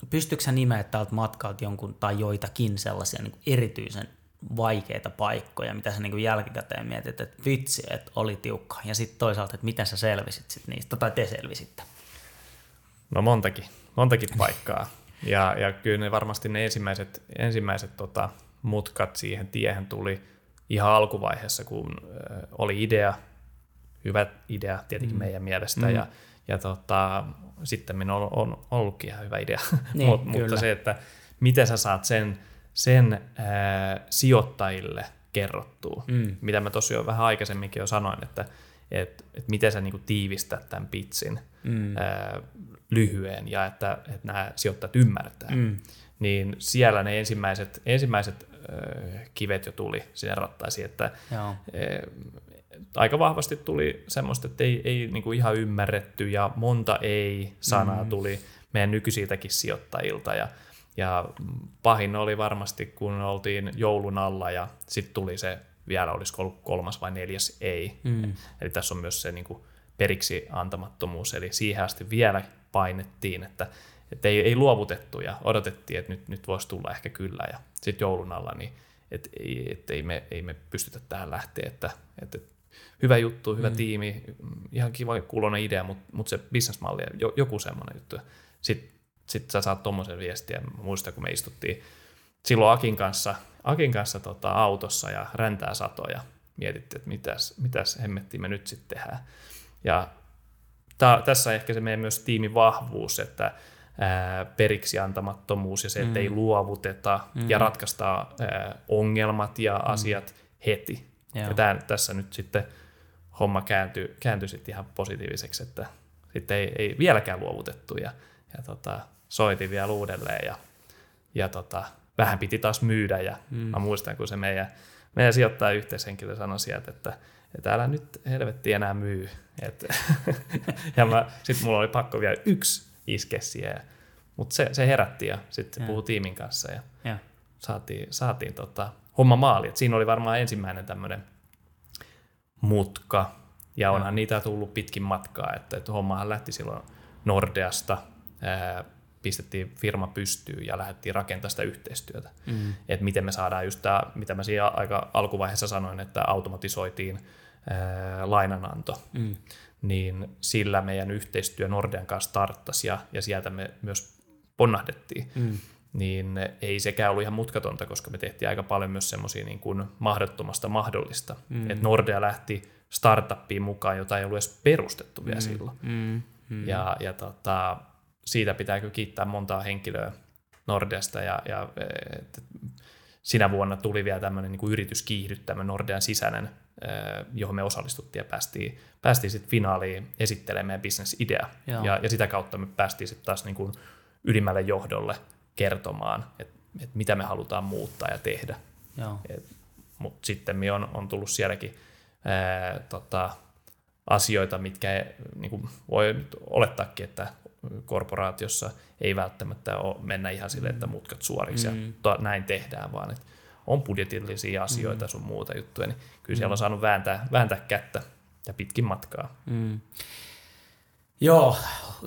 pystytkö sä nimeä täältä matkalta jonkun tai joitakin sellaisia niin erityisen vaikeita paikkoja, mitä sä niin jälkikäteen mietit, että vitsi, että oli tiukka. Ja sitten toisaalta, että miten sä selvisit sit niistä, tai te selvisitte? No montakin, montakin paikkaa. Ja, ja kyllä ne varmasti ne ensimmäiset, ensimmäiset tota, mutkat siihen tiehen tuli ihan alkuvaiheessa, kun äh, oli idea, hyvä idea tietenkin mm. meidän mielestä, mm. ja, ja tota, sitten on, on ollutkin ihan hyvä idea, niin, Mut, mutta se, että miten sä saat sen, sen äh, sijoittajille kerrottua, mm. mitä mä tosiaan jo vähän aikaisemminkin jo sanoin, että et, et miten sä niinku tiivistät tämän pitsin mm. ää, lyhyen ja että, että nämä sijoittajat ymmärtää. Mm. Niin siellä ne ensimmäiset, ensimmäiset äh, kivet jo tuli sinne rattaisiin, että Joo. Aika vahvasti tuli semmoista, että ei, ei niin kuin ihan ymmärretty ja monta ei-sanaa mm. tuli meidän nykyisiltäkin sijoittajilta ja, ja pahin oli varmasti, kun oltiin joulun alla ja sitten tuli se vielä olisiko ollut kolmas vai neljäs ei. Mm. Eli tässä on myös se niin kuin periksi antamattomuus, eli siihen asti vielä painettiin, että, että ei, ei luovutettu ja odotettiin, että nyt, nyt voisi tulla ehkä kyllä ja sitten joulun alla, niin että et ei, me, ei me pystytä tähän lähteä, että, että hyvä juttu, hyvä mm. tiimi, ihan kiva kuulonen idea, mutta mut se bisnesmalli, joku semmoinen juttu. Sitten sit sä saat tuommoisen viestiä. Muistan, kun me istuttiin silloin Akin kanssa, Akin kanssa tota, autossa ja räntää satoja. Mietittiin, että mitäs, mitäs hemmettiin me nyt sitten tehdään. Ja tää, tässä on ehkä se meidän myös tiimin vahvuus, että ää, periksi antamattomuus ja se, että mm. ei luovuteta mm. ja ratkaista ää, ongelmat ja mm. asiat heti. Joo. Ja tämän, tässä nyt sitten homma kääntyi, kääntyi sitten ihan positiiviseksi, että sitten ei, ei vieläkään luovutettu ja, ja tota, soitin vielä uudelleen ja, ja tota, vähän piti taas myydä ja mm. mä muistan, kun se meidän, meidän sijoittaja yhteishenkilö sanoi sieltä, että, että älä nyt helvetti enää myy. Et, ja sitten mulla oli pakko vielä yksi iskeä siihen, mutta se, se herätti ja sitten puhui tiimin kanssa ja, ja. saatiin, saatiin tota, homma maali. Et siinä oli varmaan ensimmäinen tämmöinen mutka, ja onhan ja. niitä tullut pitkin matkaa, että, että hommahan lähti silloin Nordeasta, ää, pistettiin firma pystyyn ja lähdettiin rakentamaan sitä yhteistyötä. Mm. Että miten me saadaan just tämä, mitä mä siinä aika alkuvaiheessa sanoin, että automatisoitiin ää, lainananto, mm. niin sillä meidän yhteistyö Nordean kanssa starttasi ja, ja sieltä me myös ponnahdettiin. Mm niin ei sekään ollut ihan mutkatonta, koska me tehtiin aika paljon myös semmoisia niin kuin mahdottomasta mahdollista. Mm. Että Nordea lähti startuppiin mukaan, jota ei ollut edes perustettu vielä mm. silloin. Mm. Mm. Ja, ja tota, siitä pitääkö kiittää montaa henkilöä Nordeasta ja, ja et, sinä vuonna tuli vielä tämmöinen niin kuin yrityskiihdyttämä Nordean sisäinen, johon me osallistuttiin ja päästiin, päästiin sitten finaaliin esittelemään bisnesidea. Ja, ja sitä kautta me päästiin sitten taas niin kuin ylimmälle johdolle kertomaan, että, että mitä me halutaan muuttaa ja tehdä. Mutta sitten on, on tullut sielläkin ää, tota, asioita, mitkä niin kuin voi olettaakin, että korporaatiossa ei välttämättä ole mennä ihan sille, että mm. mutkat suoriksi mm. ja to, näin tehdään, vaan että on budjetillisia asioita mm. sun muuta juttuja, niin kyllä siellä on mm. saanut vääntää, vääntää kättä ja pitkin matkaa. Mm. Joo,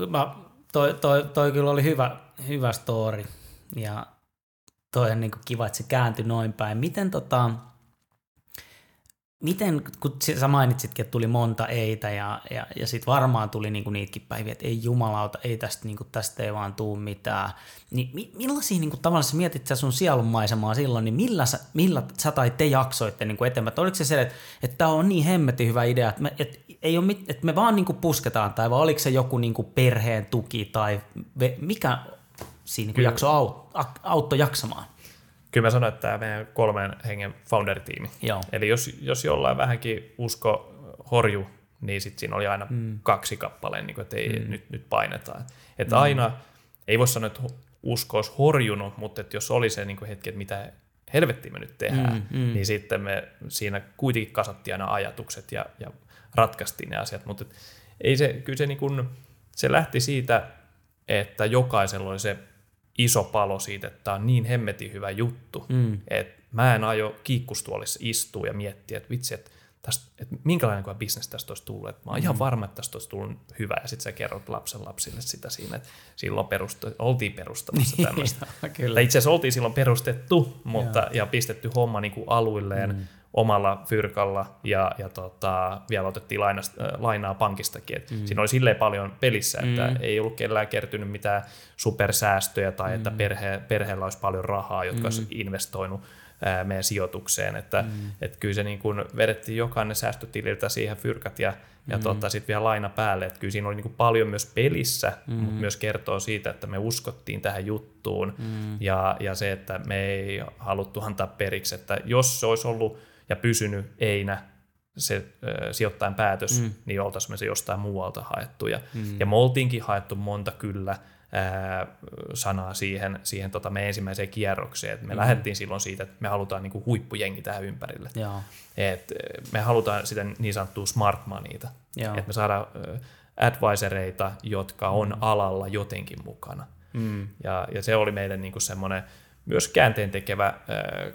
mä, toi, toi, toi kyllä oli hyvä, hyvä story ja toi on niin kiva, että se kääntyi noin päin. Miten tota, miten, kun sä mainitsitkin, että tuli monta eitä ja, ja, ja sitten varmaan tuli niinku niitäkin päiviä, että ei jumalauta, ei tästä, niinku, tästä ei vaan tuu mitään. Niin mi, millaisia niinku, tavallaan sä mietit sä sun sielunmaisemaa silloin, niin millä sä, millä sä tai te jaksoitte niinku eteenpäin? Oliko se se, että, että tämä on niin hemmetin hyvä idea, että me, et, ei ole, että me vaan niinku pusketaan, tai vai oliko se joku niinku perheen tuki, tai mikä siinä niinku jakso au, auttoi jaksamaan? Kyllä mä sanoin, että tämä meidän kolmen hengen founder-tiimi. Joo. Eli jos, jos jollain vähänkin usko horju, niin sitten siinä oli aina mm. kaksi kappaleen, niin että ei, mm. nyt, nyt painetaan. Että mm. aina, ei voi sanoa, että usko olisi horjunut, mutta että jos oli se niin kuin hetki, että mitä helvettiä me nyt tehdään, mm, mm. niin sitten me siinä kuitenkin kasattiin aina ajatukset ja, ja ratkaistiin ne asiat. Mutta ei se, kyllä se, niin kuin, se lähti siitä, että jokaisella oli se iso palo siitä, että tämä on niin hemmetin hyvä juttu, mm. että mä en aio kiikkustuolissa istua ja miettiä, että vitsi, että, tästä, että minkälainen kuin bisnes tästä olisi tullut. Että mä oon mm. ihan varma, että tästä olisi tullut hyvä. Ja sitten sä kerrot lapsen lapsille sitä siinä, että silloin perustu, oltiin perustamassa tämmöistä. Kyllä. itse asiassa oltiin silloin perustettu mutta, ja pistetty homma niin kuin aluilleen. Mm omalla fyrkalla ja, ja tota, vielä otettiin lainasta, äh, lainaa pankistakin. Et mm. Siinä oli silleen paljon pelissä, että mm. ei ollut kellään kertynyt mitään supersäästöjä tai mm. että perhe, perheellä olisi paljon rahaa, jotka mm. olisi investoinut ää, meidän sijoitukseen. Että mm. et kyllä se niin kun vedettiin jokainen säästötililtä siihen fyrkat ja, ja mm. tota, sitten vielä laina päälle. Että kyllä siinä oli niin paljon myös pelissä, mm. mutta myös kertoo siitä, että me uskottiin tähän juttuun mm. ja, ja se, että me ei haluttu antaa periksi. Että jos se olisi ollut ja pysynyt einä se äh, sijoittajan päätös, mm. niin oltaisiin me se jostain muualta haettu. Ja, mm. ja me oltiinkin haettu monta kyllä ää, sanaa siihen, siihen tota meidän ensimmäiseen kierrokseen. Et me mm. lähdettiin silloin siitä, että me halutaan niinku huippujengi tähän ympärille. Et me halutaan sitä niin sanottua smart moneyta. Että me saadaan advisoreita, jotka on mm. alalla jotenkin mukana. Mm. Ja, ja se oli meidän niinku semmoinen myös käänteen tekevä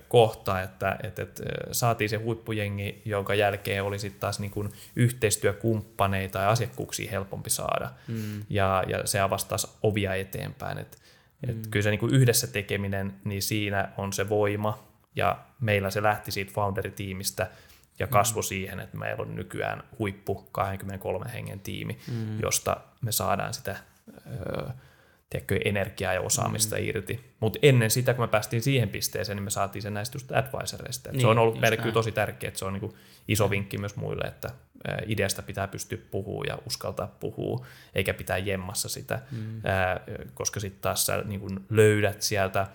kohta, että, että, että saatiin se huippujengi, jonka jälkeen oli sitten taas niin kuin yhteistyökumppaneita ja asiakkuuksia helpompi saada. Mm. Ja, ja se avasi taas ovia eteenpäin. Et, mm. et kyllä se niin kuin yhdessä tekeminen, niin siinä on se voima. Ja meillä se lähti siitä founderitiimistä ja kasvoi mm. siihen, että meillä on nykyään huippu 23 hengen tiimi, mm. josta me saadaan sitä öö, tiedätkö, energiaa ja osaamista mm. irti. Mutta ennen sitä, kun me päästiin siihen pisteeseen, niin me saatiin sen näistä just advisoreista. Niin, se on ollut meille kyllä tosi tärkeää, että se on niin iso vinkki myös muille, että ideasta pitää pystyä puhua ja uskaltaa puhua, eikä pitää jemmassa sitä, mm. koska sitten taas sä niin löydät sieltä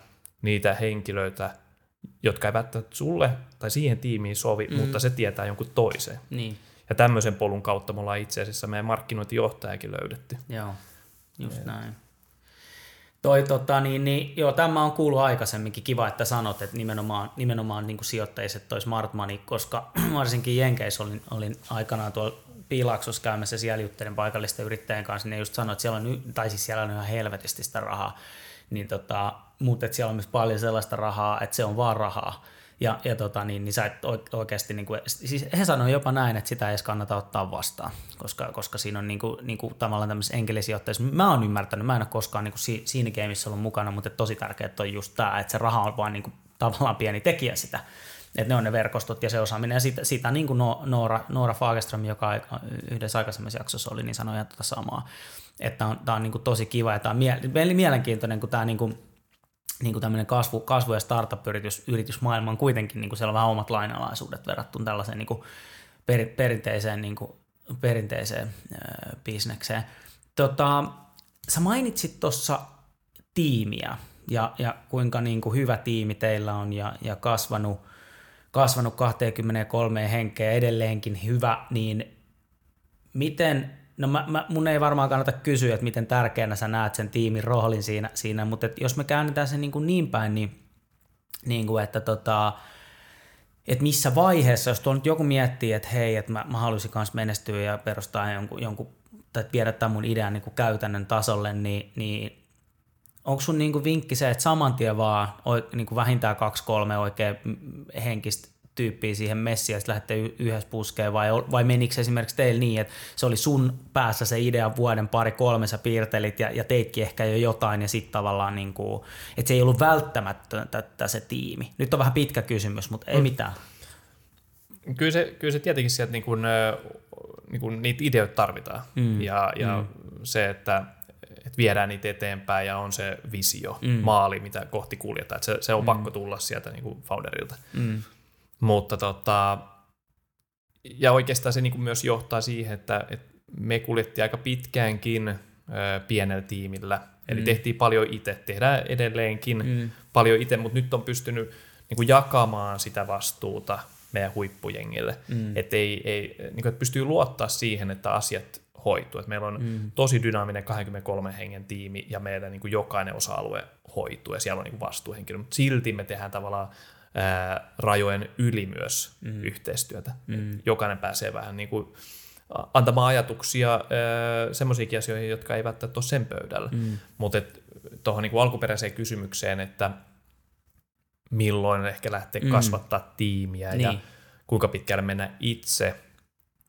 niitä henkilöitä, jotka ei välttämättä sulle tai siihen tiimiin sovi, mm. mutta se tietää jonkun toisen. Niin. Ja tämmöisen polun kautta me ollaan itse asiassa meidän markkinointijohtajakin löydetty. Joo, just ja. näin. Toi, tota, niin, niin, joo, tämä on kuullut aikaisemminkin. Kiva, että sanot, että nimenomaan, nimenomaan niin kuin sijoittajat toi smart money, koska varsinkin Jenkeissä olin, olin aikanaan tuolla Piilaksossa käymässä siellä juttelen paikallisten yrittäjien kanssa, niin just sanoin, että siellä on, tai siis siellä on ihan helvetisti sitä rahaa, niin tota, mutta siellä on myös paljon sellaista rahaa, että se on vaan rahaa. Ja, ja tota, niin, niin sä et oikeasti, niin kuin, siis he sanoivat jopa näin, että sitä ei edes kannata ottaa vastaan, koska, koska siinä on niin kuin, niin kuin, tavallaan tämmöisessä enkelisijoittajassa, mä oon ymmärtänyt, mä en ole koskaan niin kuin si, siinä gameissa ollut mukana, mutta tosi tärkeää on just tämä, että se raha on vaan niin kuin, tavallaan pieni tekijä sitä, että ne on ne verkostot ja se osaaminen. Ja sitä, sitä niin kuin Noora, Noora Fagerström, joka yhdessä aikaisemmassa jaksossa oli, niin sanoi ihan tätä samaa. Että tämä on, tämä on niin kuin tosi kiva ja tämä on mielenkiintoinen, kun tämä niin kuin, niin kuin tämmöinen kasvu, kasvu- ja startup-yritys yritysmaailma on kuitenkin, niin kuin siellä on vähän omat lainalaisuudet verrattuna tällaiseen niin kuin per, perinteiseen, niin kuin, perinteiseen äh, bisnekseen. Tota, sä mainitsit tuossa tiimiä ja, ja kuinka niin kuin hyvä tiimi teillä on ja, ja kasvanut, kasvanut 23 henkeä edelleenkin hyvä, niin miten No mä, mä, mun ei varmaan kannata kysyä, että miten tärkeänä sä näet sen tiimin roolin siinä, siinä mutta jos me käännetään sen niin, kuin niin päin, niin, niin kuin, että tota, että missä vaiheessa, jos tuo nyt joku miettii, että hei, että mä, mä haluaisin myös menestyä ja perustaa jonkun, jonkun tai viedä tämän mun idean niin kuin käytännön tasolle, niin, niin onko sun niin kuin vinkki se, että saman tien vaan niin kuin vähintään kaksi kolme oikein henkistä tyyppiä siihen messiin ja sitten lähdette yhdessä puskeen vai, vai menikö esimerkiksi teillä niin, että se oli sun päässä se idea vuoden pari kolme sä piirtelit ja, ja teitkin ehkä jo jotain ja sitten tavallaan niin kuin, että se ei ollut välttämättä se tiimi. Nyt on vähän pitkä kysymys, mutta ei mm. mitään. Kyllä se, kyllä se tietenkin sieltä niin kuin, niin kuin niitä ideoita tarvitaan mm. ja, ja mm. se, että että viedään niitä eteenpäin ja on se visio, mm. maali, mitä kohti kuljetaan. Että se, se on mm. pakko tulla sieltä niin kuin founderilta. Mm. Mutta tota, ja oikeastaan se niin myös johtaa siihen, että, että me kuljettiin aika pitkäänkin ö, pienellä tiimillä. Eli mm. tehtiin paljon itse, tehdään edelleenkin mm. paljon itse, mutta nyt on pystynyt niin kuin jakamaan sitä vastuuta meidän huippujengille. Mm. Että ei, ei, niin kuin, että pystyy luottaa siihen, että asiat hoituu. Että meillä on mm. tosi dynaaminen 23 hengen tiimi ja meidän niin kuin jokainen osa-alue hoituu ja siellä on niin kuin vastuuhenkilö, mutta silti me tehdään tavallaan ää, rajojen yli myös mm. yhteistyötä. Mm. Jokainen pääsee vähän niin kuin antamaan ajatuksia semmoisiakin asioihin, jotka ei välttämättä ole sen pöydällä. Mm. Mutta tuohon niin alkuperäiseen kysymykseen, että milloin ehkä lähtee mm. kasvattaa tiimiä niin. ja kuinka pitkälle mennä itse,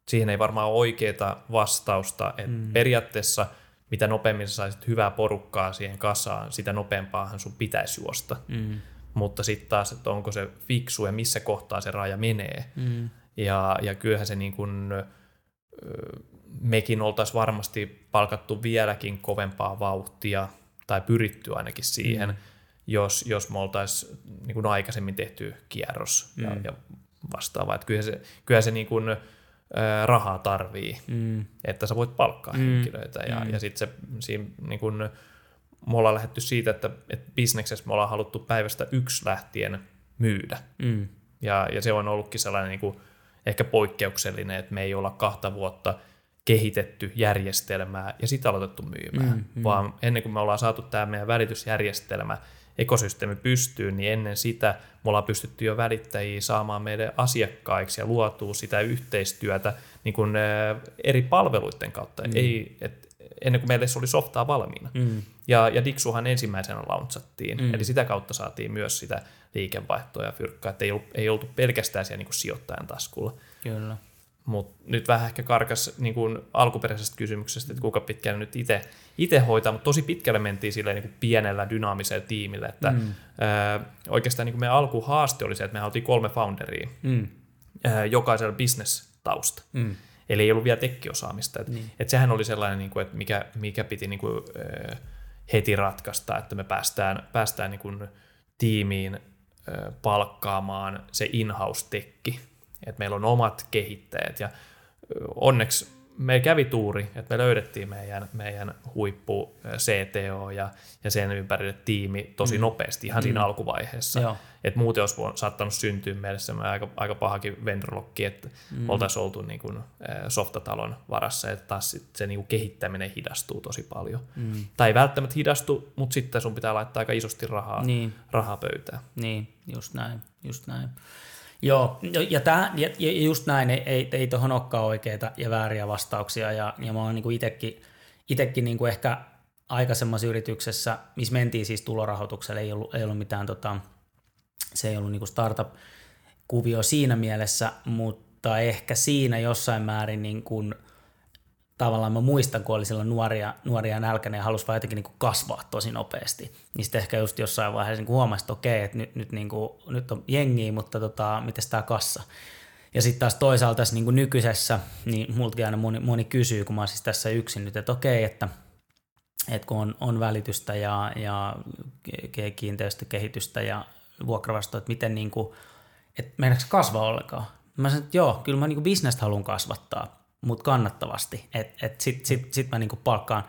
siihen ei varmaan ole oikeaa vastausta. Et mm. Periaatteessa mitä nopeammin saisit hyvää porukkaa siihen kasaan, sitä nopeampaahan sun pitäisi juosta. Mm mutta sitten taas, että onko se fiksu ja missä kohtaa se raja menee. Mm. Ja, ja kyllähän se niin kuin, mekin oltaisiin varmasti palkattu vieläkin kovempaa vauhtia, tai pyritty ainakin siihen, mm. jos, jos me oltaisiin niin kuin aikaisemmin tehty kierros mm. ja, ja vastaava. Että kyllä se, kyllä se niin kuin, rahaa tarvii, mm. että sä voit palkkaa mm. henkilöitä. Ja, mm. ja sitten se siinä niin kuin, me ollaan lähdetty siitä, että, että bisneksessä me ollaan haluttu päivästä yksi lähtien myydä. Mm. Ja, ja se on ollutkin sellainen niin kuin ehkä poikkeuksellinen, että me ei olla kahta vuotta kehitetty järjestelmää ja sitä aloitettu myymään, mm, mm. vaan ennen kuin me ollaan saatu tämä meidän välitysjärjestelmä, ekosysteemi pystyyn, niin ennen sitä me ollaan pystytty jo välittäjiä saamaan meidän asiakkaiksi ja luotuu sitä yhteistyötä niin kuin, eri palveluiden kautta. Mm. Ei, et, ennen kuin meille oli softaa valmiina. Mm. Ja, ja Dixuhan ensimmäisenä launchattiin, mm. eli sitä kautta saatiin myös sitä liikevaihtoa ja fyrkkaa, että ei, ollut, ei oltu pelkästään siellä niin kuin sijoittajan taskulla. Kyllä. Mutta nyt vähän ehkä karkas niin kuin alkuperäisestä kysymyksestä, että kuinka pitkään nyt itse hoitaa, mutta tosi pitkälle mentiin sille niin kuin pienellä dynaamisella tiimillä, että mm. ö, oikeastaan niin kuin meidän alkuhaaste oli se, että me oltiin kolme founderia, mm. ää, jokaisella business-tausta. Mm. Eli ei ollut vielä tekkiosaamista. Et, niin. et sehän oli sellainen, niin kuin, että mikä, mikä piti niin kuin, heti ratkaista, että me päästään, päästään niin kuin, tiimiin palkkaamaan se in-house-tekki. Että meillä on omat kehittäjät ja onneksi me kävi tuuri, että me löydettiin meidän, meidän huippu CTO ja, ja sen ympärille tiimi tosi mm. nopeasti ihan siinä mm. alkuvaiheessa. että muuten olisi saattanut syntyä meille semmoinen aika, aika pahakin vendorlokki, että mm. oltaisiin oltu niin kuin, softatalon varassa, että taas sit se niin kuin kehittäminen hidastuu tosi paljon. Mm. Tai ei välttämättä hidastu, mutta sitten sun pitää laittaa aika isosti rahaa, niin. rahaa pöytään. Niin, just näin, just näin. Joo, ja, tää, ja, ja just näin, ei, ei, ei tuohon olekaan oikeita ja vääriä vastauksia, ja, ja mä oon niin itekin, itekin niin kuin ehkä aikaisemmassa yrityksessä, missä mentiin siis tulorahoitukselle, ei ollut, ei ollut mitään, tota, se ei ollut niin kuin startup-kuvio siinä mielessä, mutta ehkä siinä jossain määrin niin kuin – tavallaan mä muistan, kun oli silloin nuoria, nuoria nälkäinen ja halusi vaan jotenkin niin kasvaa tosi nopeasti. Niin sitten ehkä just jossain vaiheessa niin huomasi, että okei, että nyt, nyt, niin kuin, nyt on jengiä, mutta tota, miten tämä kassa? Ja sitten taas toisaalta tässä niin kuin nykyisessä, niin multakin aina moni, moni kysyy, kun mä oon siis tässä yksin nyt, että okei, että, että kun on, on välitystä ja, ja kiinteistökehitystä ja vuokravastoa, että miten niin kuin, että kasvaa ollenkaan? Mä sanoin, että joo, kyllä mä niin bisnestä haluan kasvattaa, mutta kannattavasti. Että et sit, sit, sit mä niinku palkkaan,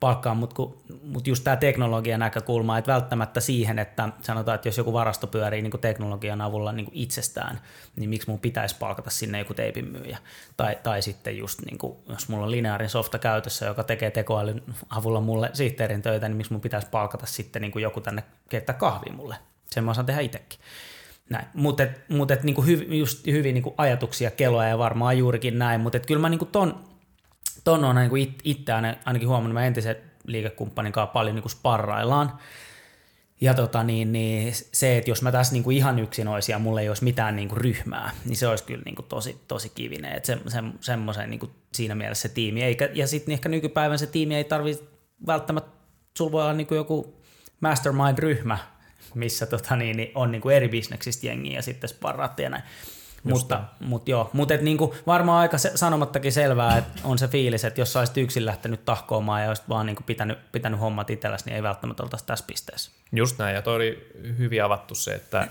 palkkaan mutta mut just tämä teknologian näkökulma, että välttämättä siihen, että sanotaan, että jos joku varasto pyörii niinku teknologian avulla niinku itsestään, niin miksi mun pitäisi palkata sinne joku teipin myyjä. Tai, tai sitten just, niinku, jos mulla on lineaarin softa käytössä, joka tekee tekoälyn avulla mulle sihteerin töitä, niin miksi mun pitäisi palkata sitten niinku joku tänne keittää kahvia mulle. Sen mä osaan tehdä itsekin. Näin. Mutta et, mut et niinku hyv, just hyvin niinku ajatuksia keloa ja varmaan juurikin näin, mutta kyllä mä niinku ton, ton on niinku it, itse ainakin huomannut, mä entisen liikekumppanin kanssa paljon niinku sparraillaan. Ja tota niin, niin se, että jos mä tässä niinku ihan yksin olisin ja mulla ei olisi mitään niinku ryhmää, niin se olisi kyllä niinku tosi, tosi kivinen. Että se, se, semmoisen niinku siinä mielessä se tiimi. Eikä, ja sitten ehkä nykypäivän se tiimi ei tarvitse välttämättä, sulla voi olla niinku joku mastermind-ryhmä, missä tota, niin, niin on niin kuin eri bisneksistä jengiä ja sitten sparraatte ja näin. mutta, mutta joo, mutta et niinku varmaan aika se, sanomattakin selvää, että on se fiilis, että jos sä olisit yksin lähtenyt tahkoamaan ja olisit vaan niinku pitänyt, pitänyt hommat itselläsi, niin ei välttämättä oltaisi tässä pisteessä. Just näin, ja toi oli hyvin avattu se, että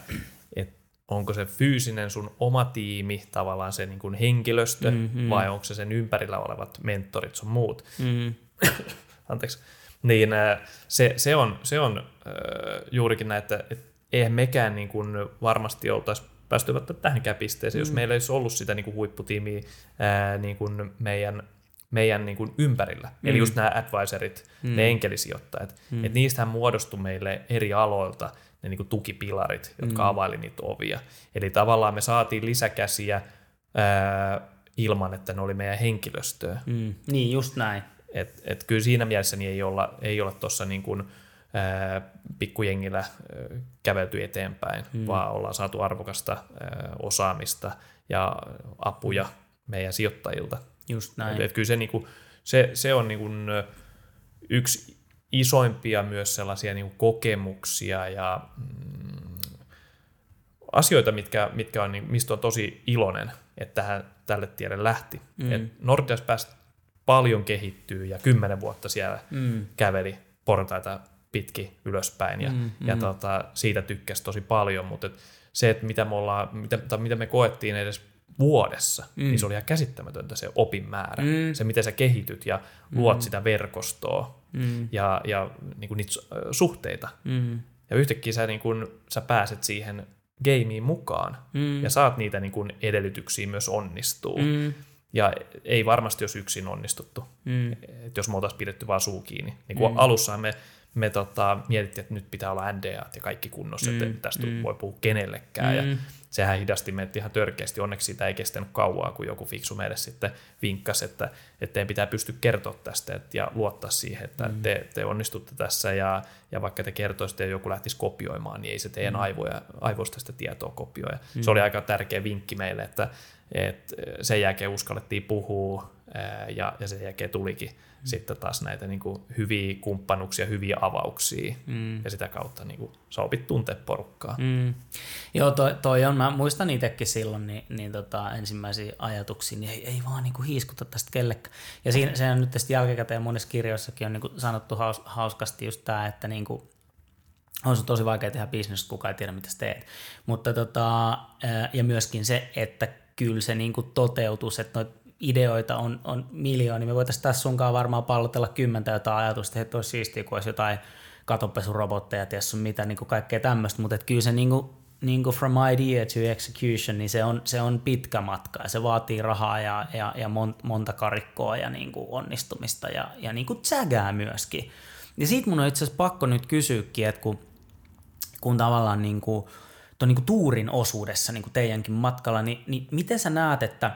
et onko se fyysinen sun oma tiimi, tavallaan se niinku henkilöstö, mm-hmm. vai onko se sen ympärillä olevat mentorit sun muut. Mm-hmm. Anteeksi niin se, se on, se on juurikin näin, että, että eihän mekään niin kuin varmasti oltaisi päästy tähänkään pisteeseen, mm. jos meillä ei olisi ollut sitä niin kuin huipputiimiä ää, niin kuin meidän, meidän niin kuin ympärillä. Mm. Eli just nämä advisorit, mm. ne enkelisijoittajat. Mm. Että niistähän muodostui meille eri aloilta ne niin kuin tukipilarit, jotka mm. availi niitä ovia. Eli tavallaan me saatiin lisäkäsiä ää, ilman, että ne oli meidän henkilöstöä. Mm. Niin, just näin. Et, et kyllä siinä mielessä niin ei olla ei olla tuossa niin kuin, ää, pikkujengillä ää, kävelty eteenpäin, mm. vaan ollaan saatu arvokasta ää, osaamista ja apuja meidän sijoittajilta. Just näin. Et, et kyllä se, niin kuin, se, se on niin kuin, yksi isoimpia myös sellaisia niin kuin kokemuksia ja mm, asioita, mitkä, mitkä on, niin, mistä on tosi iloinen, että tähän, tälle tielle lähti. Mm. Et Nordias pääsi paljon kehittyy ja kymmenen vuotta siellä mm. käveli portaita pitki ylöspäin ja, mm, ja mm. Tota, siitä tykkäsi tosi paljon, mutta et se, että mitä me, ollaan, mitä, tai mitä me koettiin edes vuodessa, mm. niin se oli ihan käsittämätöntä se opin määrä. Mm. Se, miten sä kehityt ja luot mm. sitä verkostoa mm. ja, ja niin kuin niitä suhteita. Mm. Ja yhtäkkiä sä, niin kuin, sä pääset siihen gameen mukaan mm. ja saat niitä niin kuin edellytyksiä myös onnistuu. Mm. Ja ei varmasti jos yksin onnistuttu, mm. Et jos me oltaisiin pidetty vaan suu kiinni. Niin kuin mm. alussa me, me tota, mietittiin, että nyt pitää olla NDA ja kaikki kunnossa, mm. että tästä mm. voi puhua kenellekään. Mm. Ja sehän hidasti meitä ihan törkeästi. Onneksi sitä ei kestänyt kauaa, kun joku fiksu meille sitten vinkkasi, että, että teidän pitää pystyä kertoa tästä et, ja luottaa siihen, että mm. te, te onnistutte tässä ja, ja vaikka te kertoisitte ja joku lähtisi kopioimaan, niin ei se teidän mm. aivoja, aivoista sitä tietoa kopioi. Mm. Se oli aika tärkeä vinkki meille, että et sen jälkeen uskallettiin puhua ja, ja sen jälkeen tulikin mm. sitten taas näitä niin kuin hyviä kumppanuuksia, hyviä avauksia, mm. ja sitä kautta niin kuin, sä opit tuntea porukkaa. Mm. Joo, toi, toi on, mä muistan itsekin silloin niin, niin tota, ensimmäisiä ajatuksia, niin ei, ei vaan niin kuin hiiskuta tästä kellekään. Ja siinä, se on nyt tästä jälkikäteen monissa kirjoissakin on niin kuin sanottu haus, hauskasti just tämä, että niin kuin, on se tosi vaikea tehdä bisnestä, kukaan ei tiedä, mitä sä teet. Mutta tota, ja myöskin se, että kyllä se niin kuin toteutus, että noita ideoita on, on miljoonia. Me voitaisiin tässä sunkaan varmaan pallotella kymmentä jotain ajatusta, että olisi siistiä, kun olisi jotain katopesurobotteja, ties sun mitä, niin kuin kaikkea tämmöistä, mutta kyllä se niin kuin, niin kuin from idea to execution, niin se on, se on pitkä matka ja se vaatii rahaa ja, ja, ja monta karikkoa ja niin kuin onnistumista ja, ja niin kuin tsägää myöskin. Ja siitä mun on itse asiassa pakko nyt kysyäkin, että kun, kun tavallaan niin kuin, tuon niin tuurin osuudessa niin kuin teidänkin matkalla, niin, niin miten sä näet, että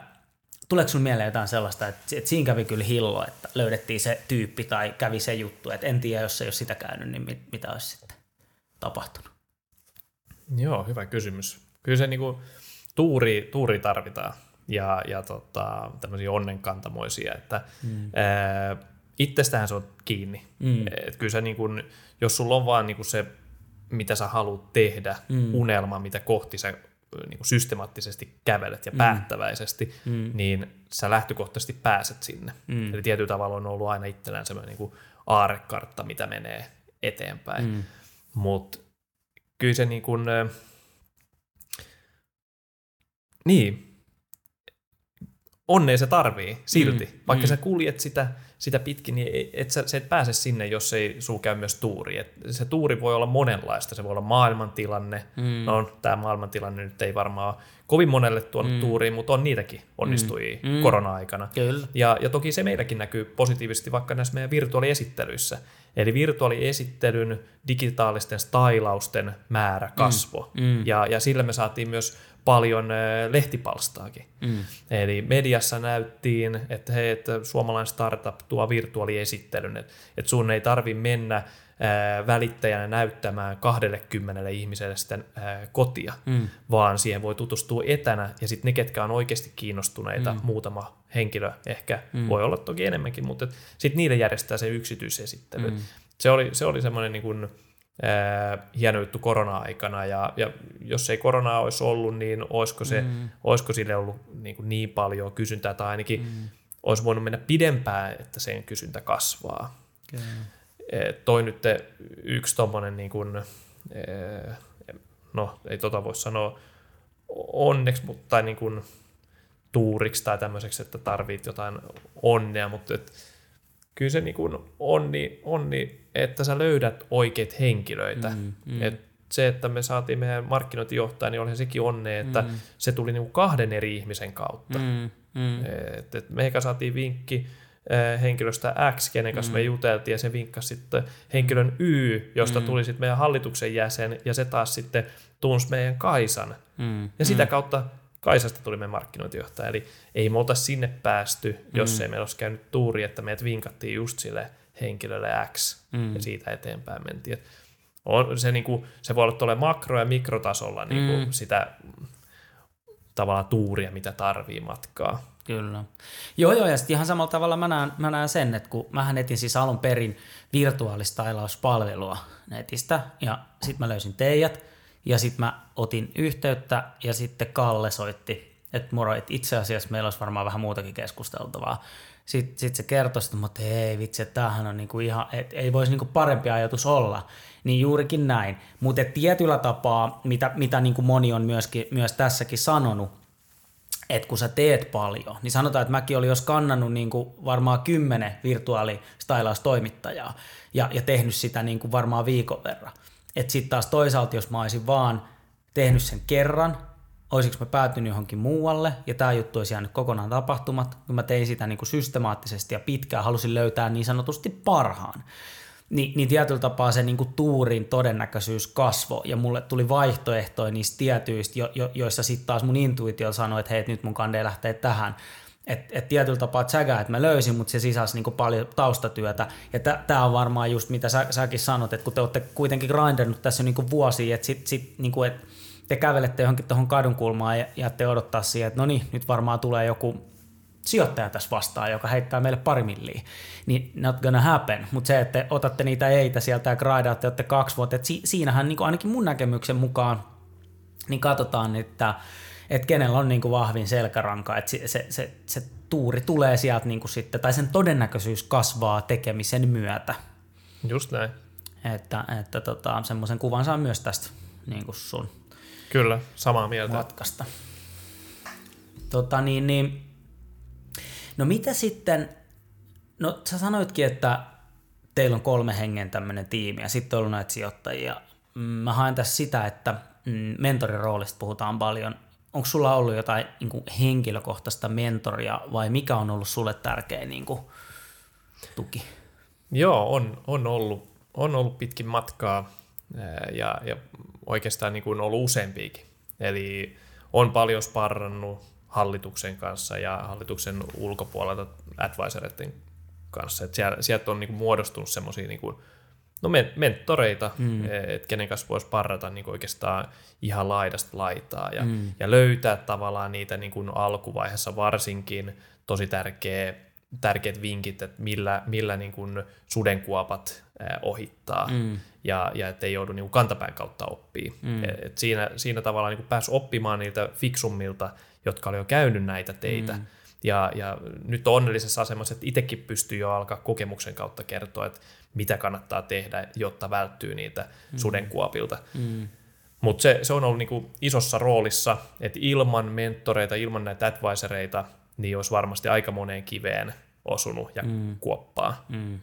tuleeko sun mieleen jotain sellaista, että, että siinä kävi kyllä hillo, että löydettiin se tyyppi tai kävi se juttu, että en tiedä, jos ei ole sitä käynyt, niin mit, mitä olisi sitten tapahtunut? Joo, hyvä kysymys. Kyllä se niin kuin, tuuri, tuuri tarvitaan ja, ja tota, tämmöisiä onnenkantamoisia, että mm. ää, itsestähän se on kiinni. Mm. Et kyllä se niin kuin, jos sulla on vaan niin kuin se mitä sä haluat tehdä, mm. unelma, mitä kohti sä niin kuin systemaattisesti kävelet ja mm. päättäväisesti, mm. niin sä lähtökohtaisesti pääset sinne. Mm. Eli tietyllä tavalla on ollut aina itsellään semmoinen niin kuin aarekartta, mitä menee eteenpäin. Mm. Mutta kyllä se niin kuin, niin, onnea se tarvii silti. Mm. Vaikka mm. sä kuljet sitä sitä pitkin, niin et sä, sä et pääse sinne, jos ei sulla käy myös tuuri. Et se tuuri voi olla monenlaista. Se voi olla maailmantilanne. Mm. No, tämä maailmantilanne nyt ei varmaan kovin monelle tuonut mm. tuuriin, mutta on niitäkin onnistui mm. mm. korona-aikana. Kyllä. Ja, ja toki se meilläkin näkyy positiivisesti vaikka näissä meidän virtuaaliesittelyissä. Eli virtuaaliesittelyn digitaalisten stylausten määrä kasvo. Mm. Mm. Ja, ja sillä me saatiin myös paljon lehtipalstaakin. Mm. Eli mediassa näyttiin, että hei, että suomalainen startup tuo virtuaaliesittelyn, että, että sun ei tarvi mennä ää, välittäjänä näyttämään 20 ihmiselle sitten ää, kotia, mm. vaan siihen voi tutustua etänä, ja sitten ne, ketkä on oikeasti kiinnostuneita, mm. muutama henkilö ehkä, mm. voi olla toki enemmänkin, mutta sitten niille järjestää se yksityisesittely. Mm. Se oli, se oli semmoinen niin kuin, hieno juttu korona-aikana, ja, ja jos ei koronaa olisi ollut, niin olisiko, se, mm. olisiko sille ollut niin, kuin niin paljon kysyntää, tai ainakin mm. olisi voinut mennä pidempään, että sen kysyntä kasvaa. Okay. Toi nyt yksi tuommoinen, niin kuin, no ei tota voi sanoa onneksi, mutta niin kuin tuuriksi tai tämmöiseksi, että tarvit jotain onnea, mutta et, kyllä se niin kuin onni, onni, että sä löydät oikeat henkilöitä. Mm, mm. Et se, että me saatiin meidän markkinointijohtaja, niin olihan sekin onne, että mm. se tuli niin kuin kahden eri ihmisen kautta. Mm, mm. Et, et meikä saatiin vinkki äh, henkilöstä X, kenen kanssa mm. me juteltiin, ja se vinkkasi sitten henkilön Y, josta mm. tuli sitten meidän hallituksen jäsen, ja se taas sitten tunsi meidän Kaisan. Mm. Ja sitä mm. kautta Kaisasta tuli meidän markkinointijohtaja, eli ei me oltaisi sinne päästy, jos mm. ei meillä olisi käynyt tuuri, että meidät vinkattiin just sille henkilölle X, mm. ja siitä eteenpäin mentiin. on, se, niin kuin, se voi olla tuolle makro- ja mikrotasolla niin kuin mm. sitä tavallaan tuuria, mitä tarvii matkaa. Kyllä. Joo, joo, ja sitten ihan samalla tavalla mä näen, mä näen sen, että kun mähän etin siis alun perin virtuaalistailauspalvelua netistä, ja sitten mä löysin teidät, ja sitten mä otin yhteyttä ja sitten Kalle soitti, että moro, että itse asiassa meillä olisi varmaan vähän muutakin keskusteltavaa. Sitten sit se kertoi, että ei vitsi, että tämähän on niinku ihan, et ei voisi niinku parempi ajatus olla. Niin juurikin näin. Mutta tietyllä tapaa, mitä, mitä niinku moni on myöskin, myös tässäkin sanonut, että kun sä teet paljon, niin sanotaan, että mäkin olin jo skannannut niin kuin varmaan kymmenen virtuaalistylaustoimittajaa ja, ja tehnyt sitä niin kuin varmaan viikon verran. Että sitten taas toisaalta, jos mä olisin vaan tehnyt sen kerran, olisiko mä päätynyt johonkin muualle, ja tämä juttu olisi jäänyt kokonaan tapahtumat, kun mä tein sitä niin kuin systemaattisesti ja pitkään, halusin löytää niin sanotusti parhaan. Ni, niin tietyllä tapaa se niin kuin tuurin todennäköisyys kasvoi, ja mulle tuli vaihtoehtoja niistä tietyistä, jo, jo, joissa sitten taas mun intuitio sanoi, että hei, nyt mun kande lähtee tähän. Että et tietyllä tapaa tsägää, että mä löysin, mutta se sisälsi niinku paljon taustatyötä. Ja tämä on varmaan just mitä sä, säkin sanot, että kun te olette kuitenkin grindannut tässä niinku vuosia, että sit, sit, niinku, et te kävelette johonkin tuohon kadunkulmaan ja, ja te odottaa siihen, että no niin, nyt varmaan tulee joku sijoittaja tässä vastaan, joka heittää meille pari milliä, niin not gonna happen. Mutta se, että otatte niitä eitä sieltä ja graidaatte, olette kaksi vuotta, että si- siinähän niin kuin ainakin mun näkemyksen mukaan, niin katsotaan, että, että kenellä on niin kuin vahvin selkäranka, että se, se, se, se tuuri tulee sieltä niin kuin sitten, tai sen todennäköisyys kasvaa tekemisen myötä. Just näin. Että, että tota, semmoisen kuvan saa myös tästä niin kuin sun Kyllä, samaa mieltä. matkasta. Tota niin, niin, no mitä sitten, no sä sanoitkin, että teillä on kolme hengen tämmöinen tiimi ja sitten on ollut näitä sijoittajia. Mm, Mä haen tässä sitä, että mm, mentorin roolista puhutaan paljon. Onko sulla ollut jotain niin kuin henkilökohtaista mentoria vai mikä on ollut sulle tärkeä niin kuin, tuki? Joo, on, on, ollut, on ollut pitkin matkaa ja, ja oikeastaan niin kuin ollut useampiakin. Eli on paljon sparrannut hallituksen kanssa ja hallituksen ulkopuolelta advisoreiden kanssa. Et sieltä on niin kuin muodostunut semmoisia niin kuin, no men- mentoreita, mm. että kenen kanssa voisi parrata niin oikeastaan ihan laidasta laitaa ja, mm. ja löytää tavallaan niitä niin kuin alkuvaiheessa varsinkin tosi tärkeä, tärkeät vinkit, että millä, millä niin kuin sudenkuopat ää, ohittaa mm. ja, ja ettei joudu niin kuin kantapään kautta oppii. Mm. Et siinä, siinä tavallaan niin kuin pääsi oppimaan niiltä fiksummilta, jotka oli jo käynyt näitä teitä. Mm. Ja, ja nyt on onnellisessa asemassa, että itsekin pystyy jo alkaa kokemuksen kautta kertoa, että mitä kannattaa tehdä, jotta välttyy niitä mm. sudenkuopilta. Mm. Mutta se, se on ollut niinku isossa roolissa, että ilman mentoreita, ilman näitä advisoreita, niin olisi varmasti aika moneen kiveen osunut ja mm. kuoppaa. Mm.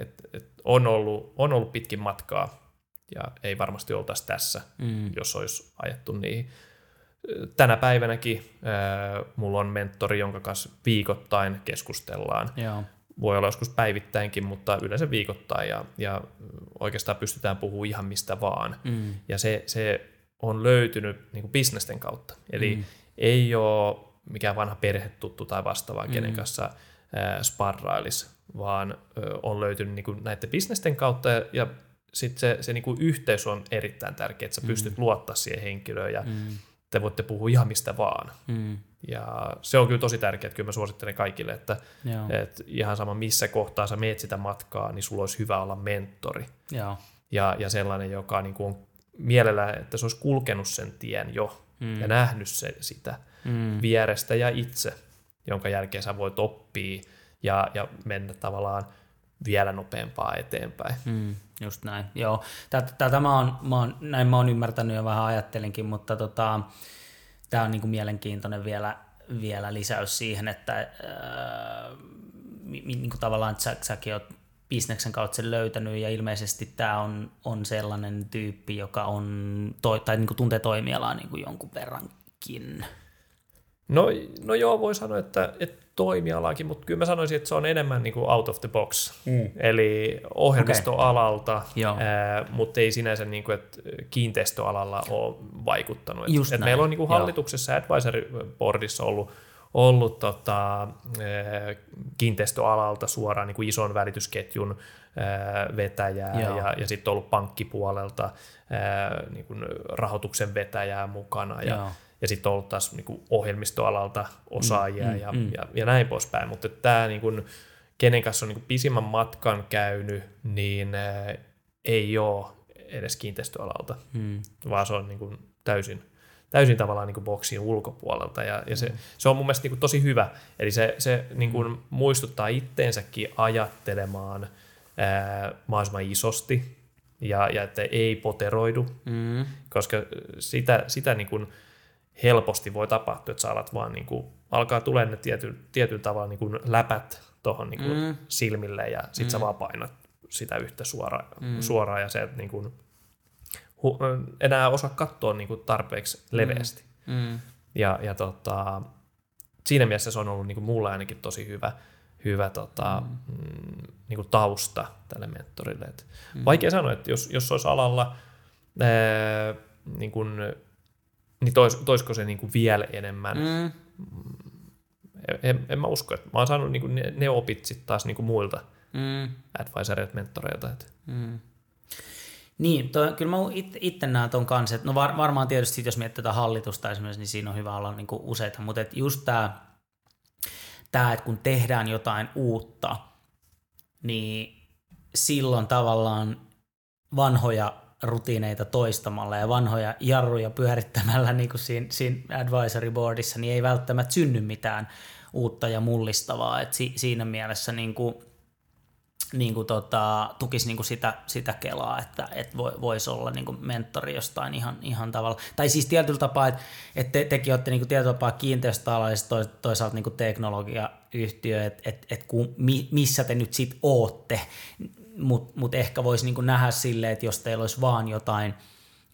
Et, et on, ollut, on ollut pitkin matkaa ja ei varmasti oltaisi tässä, mm. jos olisi ajettu niihin. Tänä päivänäkin äh, mulla on mentori, jonka kanssa viikoittain keskustellaan. Joo. Voi olla joskus päivittäinkin, mutta yleensä viikoittain ja, ja oikeastaan pystytään puhumaan ihan mistä vaan. Mm. Ja se, se on löytynyt niin kuin bisnesten kautta. Eli mm. ei ole mikään vanha perhetuttu tai vastaava, mm. kenen kanssa äh, sparrailisi, vaan äh, on löytynyt niin kuin näiden bisnesten kautta ja, ja sitten se, se niin kuin yhteys on erittäin tärkeä, että sä pystyt mm. luottaa siihen henkilöön ja mm. Te voitte puhua ihan mistä vaan. Mm. Ja se on kyllä tosi tärkeää, että kyllä mä suosittelen kaikille, että, että ihan sama missä kohtaa sä meet sitä matkaa, niin sulla olisi hyvä olla mentori. Joo. Ja, ja sellainen, joka niin kuin on mielellä, että se olisi kulkenut sen tien jo mm. ja nähnyt se, sitä mm. vierestä ja itse, jonka jälkeen sä voit oppia ja, ja mennä tavallaan vielä nopeampaa eteenpäin. Mm, just näin, joo. Tätä mä oon, mä oon, näin mä oon ymmärtänyt ja vähän ajattelinkin, mutta tota, tämä on niinku mielenkiintoinen vielä, vielä lisäys siihen, että äh, niinku tavallaan, sä, säkin oot bisneksen kautta sen löytänyt ja ilmeisesti tämä on, on sellainen tyyppi, joka on, toi, tai niinku tuntee toimialaa niinku jonkun verrankin. No, no joo, voi sanoa, että, että toimialakin, mutta kyllä mä sanoisin, että se on enemmän niin kuin out of the box. Mm. Eli ohjelmistoalalta, okay. ää, mutta ei sinänsä niin kuin, että kiinteistöalalla ole vaikuttanut. Et, et meillä on niin kuin hallituksessa advisory boardissa ollut, ollut tota, kiinteistöalalta suoraan niin kuin ison välitysketjun ää, vetäjää Joo. ja, ja sitten ollut pankkipuolelta niin kuin rahoituksen vetäjää mukana. Ja, Joo ja sitten on ollut taas niin kuin ohjelmistoalalta osaajia mm, ja, mm. Ja, ja näin poispäin. Mutta tämä, niin kuin, kenen kanssa on niin kuin pisimmän matkan käynyt, niin ää, ei ole edes kiinteistöalalta, mm. vaan se on niin kuin täysin, täysin tavallaan niin kuin boksin ulkopuolelta. Ja, ja se, mm. se on mun mielestä niin kuin tosi hyvä. Eli se, se niin kuin muistuttaa itteensäkin ajattelemaan ää, mahdollisimman isosti ja, ja että ei poteroidu, mm. koska sitä, sitä niin kuin, helposti voi tapahtua, että sä alat vaan niin kuin, alkaa tulee ne tiety, tietyllä tavalla niin kuin läpät tuohon niin mm. silmille ja sit mm. sä vaan painat sitä yhtä suora, mm. suoraan ja se, että niin kuin, hu, enää osaa katsoa niin kuin tarpeeksi leveästi. Mm. Mm. Ja, ja tota, siinä mielessä se on ollut niin kuin mulle ainakin tosi hyvä, hyvä tota, mm. mm niin kuin tausta tälle mentorille. Et mm. Vaikea sanoa, että jos, jos olisi alalla ää, niin kuin niin tois, toisko se niin kuin vielä enemmän? Mm. En, en mä usko, että mä oon saanut niin kuin ne, ne opit sitten taas niin kuin muilta mm. advisoreilta, mentoreilta. Että. Mm. Niin, toi, kyllä mä itse, itse näen ton kanssa, että no var, varmaan tietysti jos mietitään hallitusta esimerkiksi, niin siinä on hyvä olla niin kuin useita, mutta et just tämä tämä, että kun tehdään jotain uutta, niin silloin tavallaan vanhoja rutiineita toistamalla ja vanhoja jarruja pyörittämällä niin kuin siinä, siinä advisory boardissa, niin ei välttämättä synny mitään uutta ja mullistavaa. Et si, siinä mielessä niin kuin, niin kuin tota, tukisi niin kuin sitä, sitä kelaa, että et voisi olla niin kuin mentori jostain ihan, ihan tavalla. Tai siis tietyllä tapaa, että et te, tekin olette niin kuin tietyllä tapaa kiinteistöala ja toisaalta niin kuin teknologiayhtiö, että et, et missä te nyt sitten ootte, mutta mut ehkä voisi niin kuin nähdä silleen, että jos teillä olisi vaan jotain,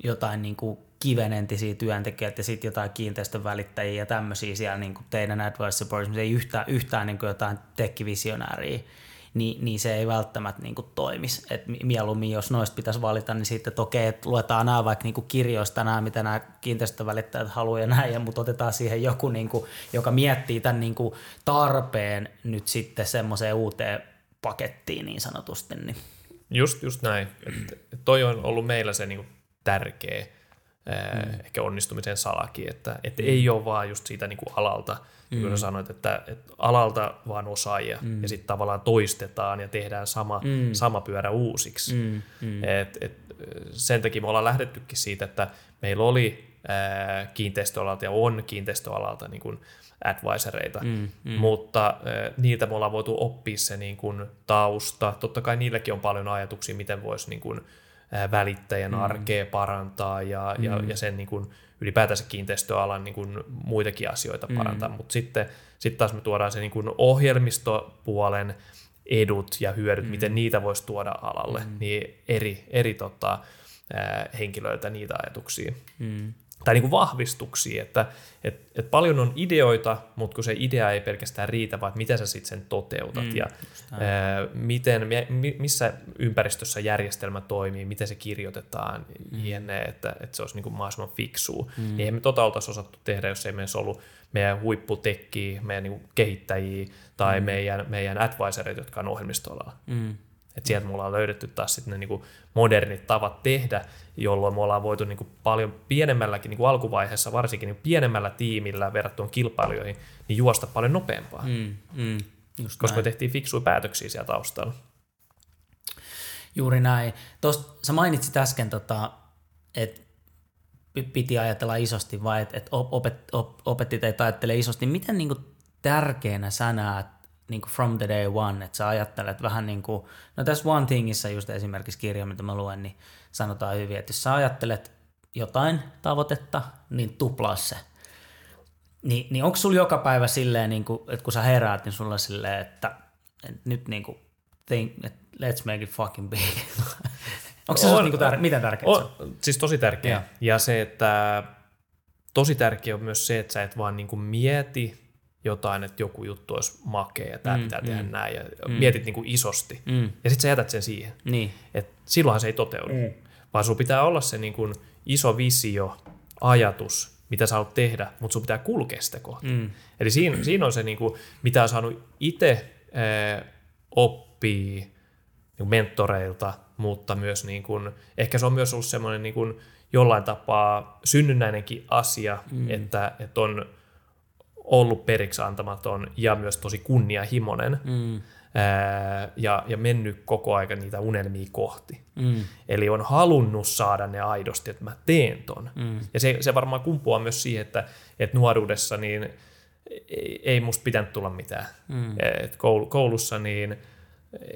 jotain niin kuin kivenentisiä työntekijöitä ja sitten jotain kiinteistön välittäjiä ja tämmöisiä siellä niin kuin teidän advisory boardissa, ei yhtään, yhtään niin kuin jotain tekkivisionääriä, niin, niin se ei välttämättä niin kuin toimisi. Et mieluummin, jos noista pitäisi valita, niin sitten, että okei, että luetaan nämä vaikka niin kuin kirjoista nämä, mitä nämä kiinteistövälittäjät haluaa ja näin, ja, mutta otetaan siihen joku, niin kuin, joka miettii tämän niin kuin tarpeen nyt sitten semmoiseen uuteen pakettiin niin sanotusti. Niin. Just, just näin. Et toi on ollut meillä se niin kuin tärkeä mm. ehkä onnistumisen salakin, että, että mm. ei ole vaan just siitä niin kuin alalta, mm. kun sanoit, että, että alalta vaan osaajia mm. ja sitten tavallaan toistetaan ja tehdään sama, mm. sama pyörä uusiksi. Mm. Mm. Et, et, sen takia me ollaan lähdettykin siitä, että meillä oli kiinteistöalalta ja on kiinteistöalalta niin kuin advisoreita, mm, mm. mutta niiltä me ollaan voitu oppia se niin kuin tausta. Totta kai niilläkin on paljon ajatuksia, miten voisi niin kuin, välittäjän mm. arkea parantaa ja, mm. ja, ja sen niin kuin, ylipäätänsä kiinteistöalan niin kuin, muitakin asioita mm. parantaa, mutta sitten sit taas me tuodaan se niin kuin ohjelmistopuolen edut ja hyödyt, mm. miten niitä voisi tuoda alalle, mm. niin eri, eri tota, henkilöiltä niitä ajatuksia. Mm tai niin kuin vahvistuksia, että et, et paljon on ideoita, mutta kun se idea ei pelkästään riitä, vaan miten sä sitten sen toteutat mm, ja ää, miten, missä ympäristössä järjestelmä toimii, miten se kirjoitetaan, mm. jne, että, että se olisi niin kuin mahdollisimman fiksua. Mm. Niin eihän me tota oltaisi osattu tehdä, jos ei meidän ollut meidän huipputekkiä, meidän niin kehittäjiä tai mm. meidän, meidän advisorit, jotka on ohjelmistoalalla. Mm. Et sieltä mulla on löydetty taas sitten ne niinku modernit tavat tehdä, jolloin me ollaan voitu niinku paljon pienemmälläkin niinku alkuvaiheessa, varsinkin niinku pienemmällä tiimillä verrattuna kilpailijoihin, niin juosta paljon nopeampaa. Mm, mm, just koska näin. me tehtiin fiksuja päätöksiä siellä taustalla. Juuri näin. Tuosta, sä mainitsit äsken, tota, että piti ajatella isosti vai että et opet, op, opetti teitä ajattelee isosti. Miten niin kuin, tärkeänä sä näet niin kuin from the day one, että sä ajattelet vähän niin kuin, no tässä One Thingissa just esimerkiksi kirja, mitä mä luen, niin sanotaan hyvin, että jos sä ajattelet jotain tavoitetta, niin tuplaa se. Ni, niin onko sulla joka päivä silleen, niin kuin, että kun sä heräät, niin sulla silleen, että, että nyt niin kuin, think, että let's make it fucking big. onko se on, niin kuin tär- miten tärkeää on, se on? Siis tosi tärkeä. Ja. ja se, että tosi tärkeä on myös se, että sä et vaan niin kuin mieti jotain, että joku juttu olisi makea ja tämä mm, pitää mm, tehdä näin ja mm. mietit niin kuin isosti mm. ja sitten sä jätät sen siihen. Niin. Et silloinhan se ei toteudu, mm. vaan sun pitää olla se niin kuin iso visio, ajatus, mitä sä haluat tehdä, mutta sun pitää kulkea sitä kohti. Mm. Eli siinä, siinä on se, niin kuin, mitä on saanut itse äh, oppia niin mentoreilta, mutta myös niin kuin, ehkä se on myös ollut semmoinen niin kuin, jollain tapaa synnynnäinenkin asia, mm. että, että on ollut periksi antamaton ja myös tosi kunnianhimoinen mm. ää, ja, ja mennyt koko aika niitä unelmia kohti. Mm. Eli on halunnut saada ne aidosti, että mä teen ton. Mm. Ja se, se varmaan kumpuaa myös siihen, että, että nuoruudessa niin ei, ei musta pitänyt tulla mitään. Mm. Et koulussa niin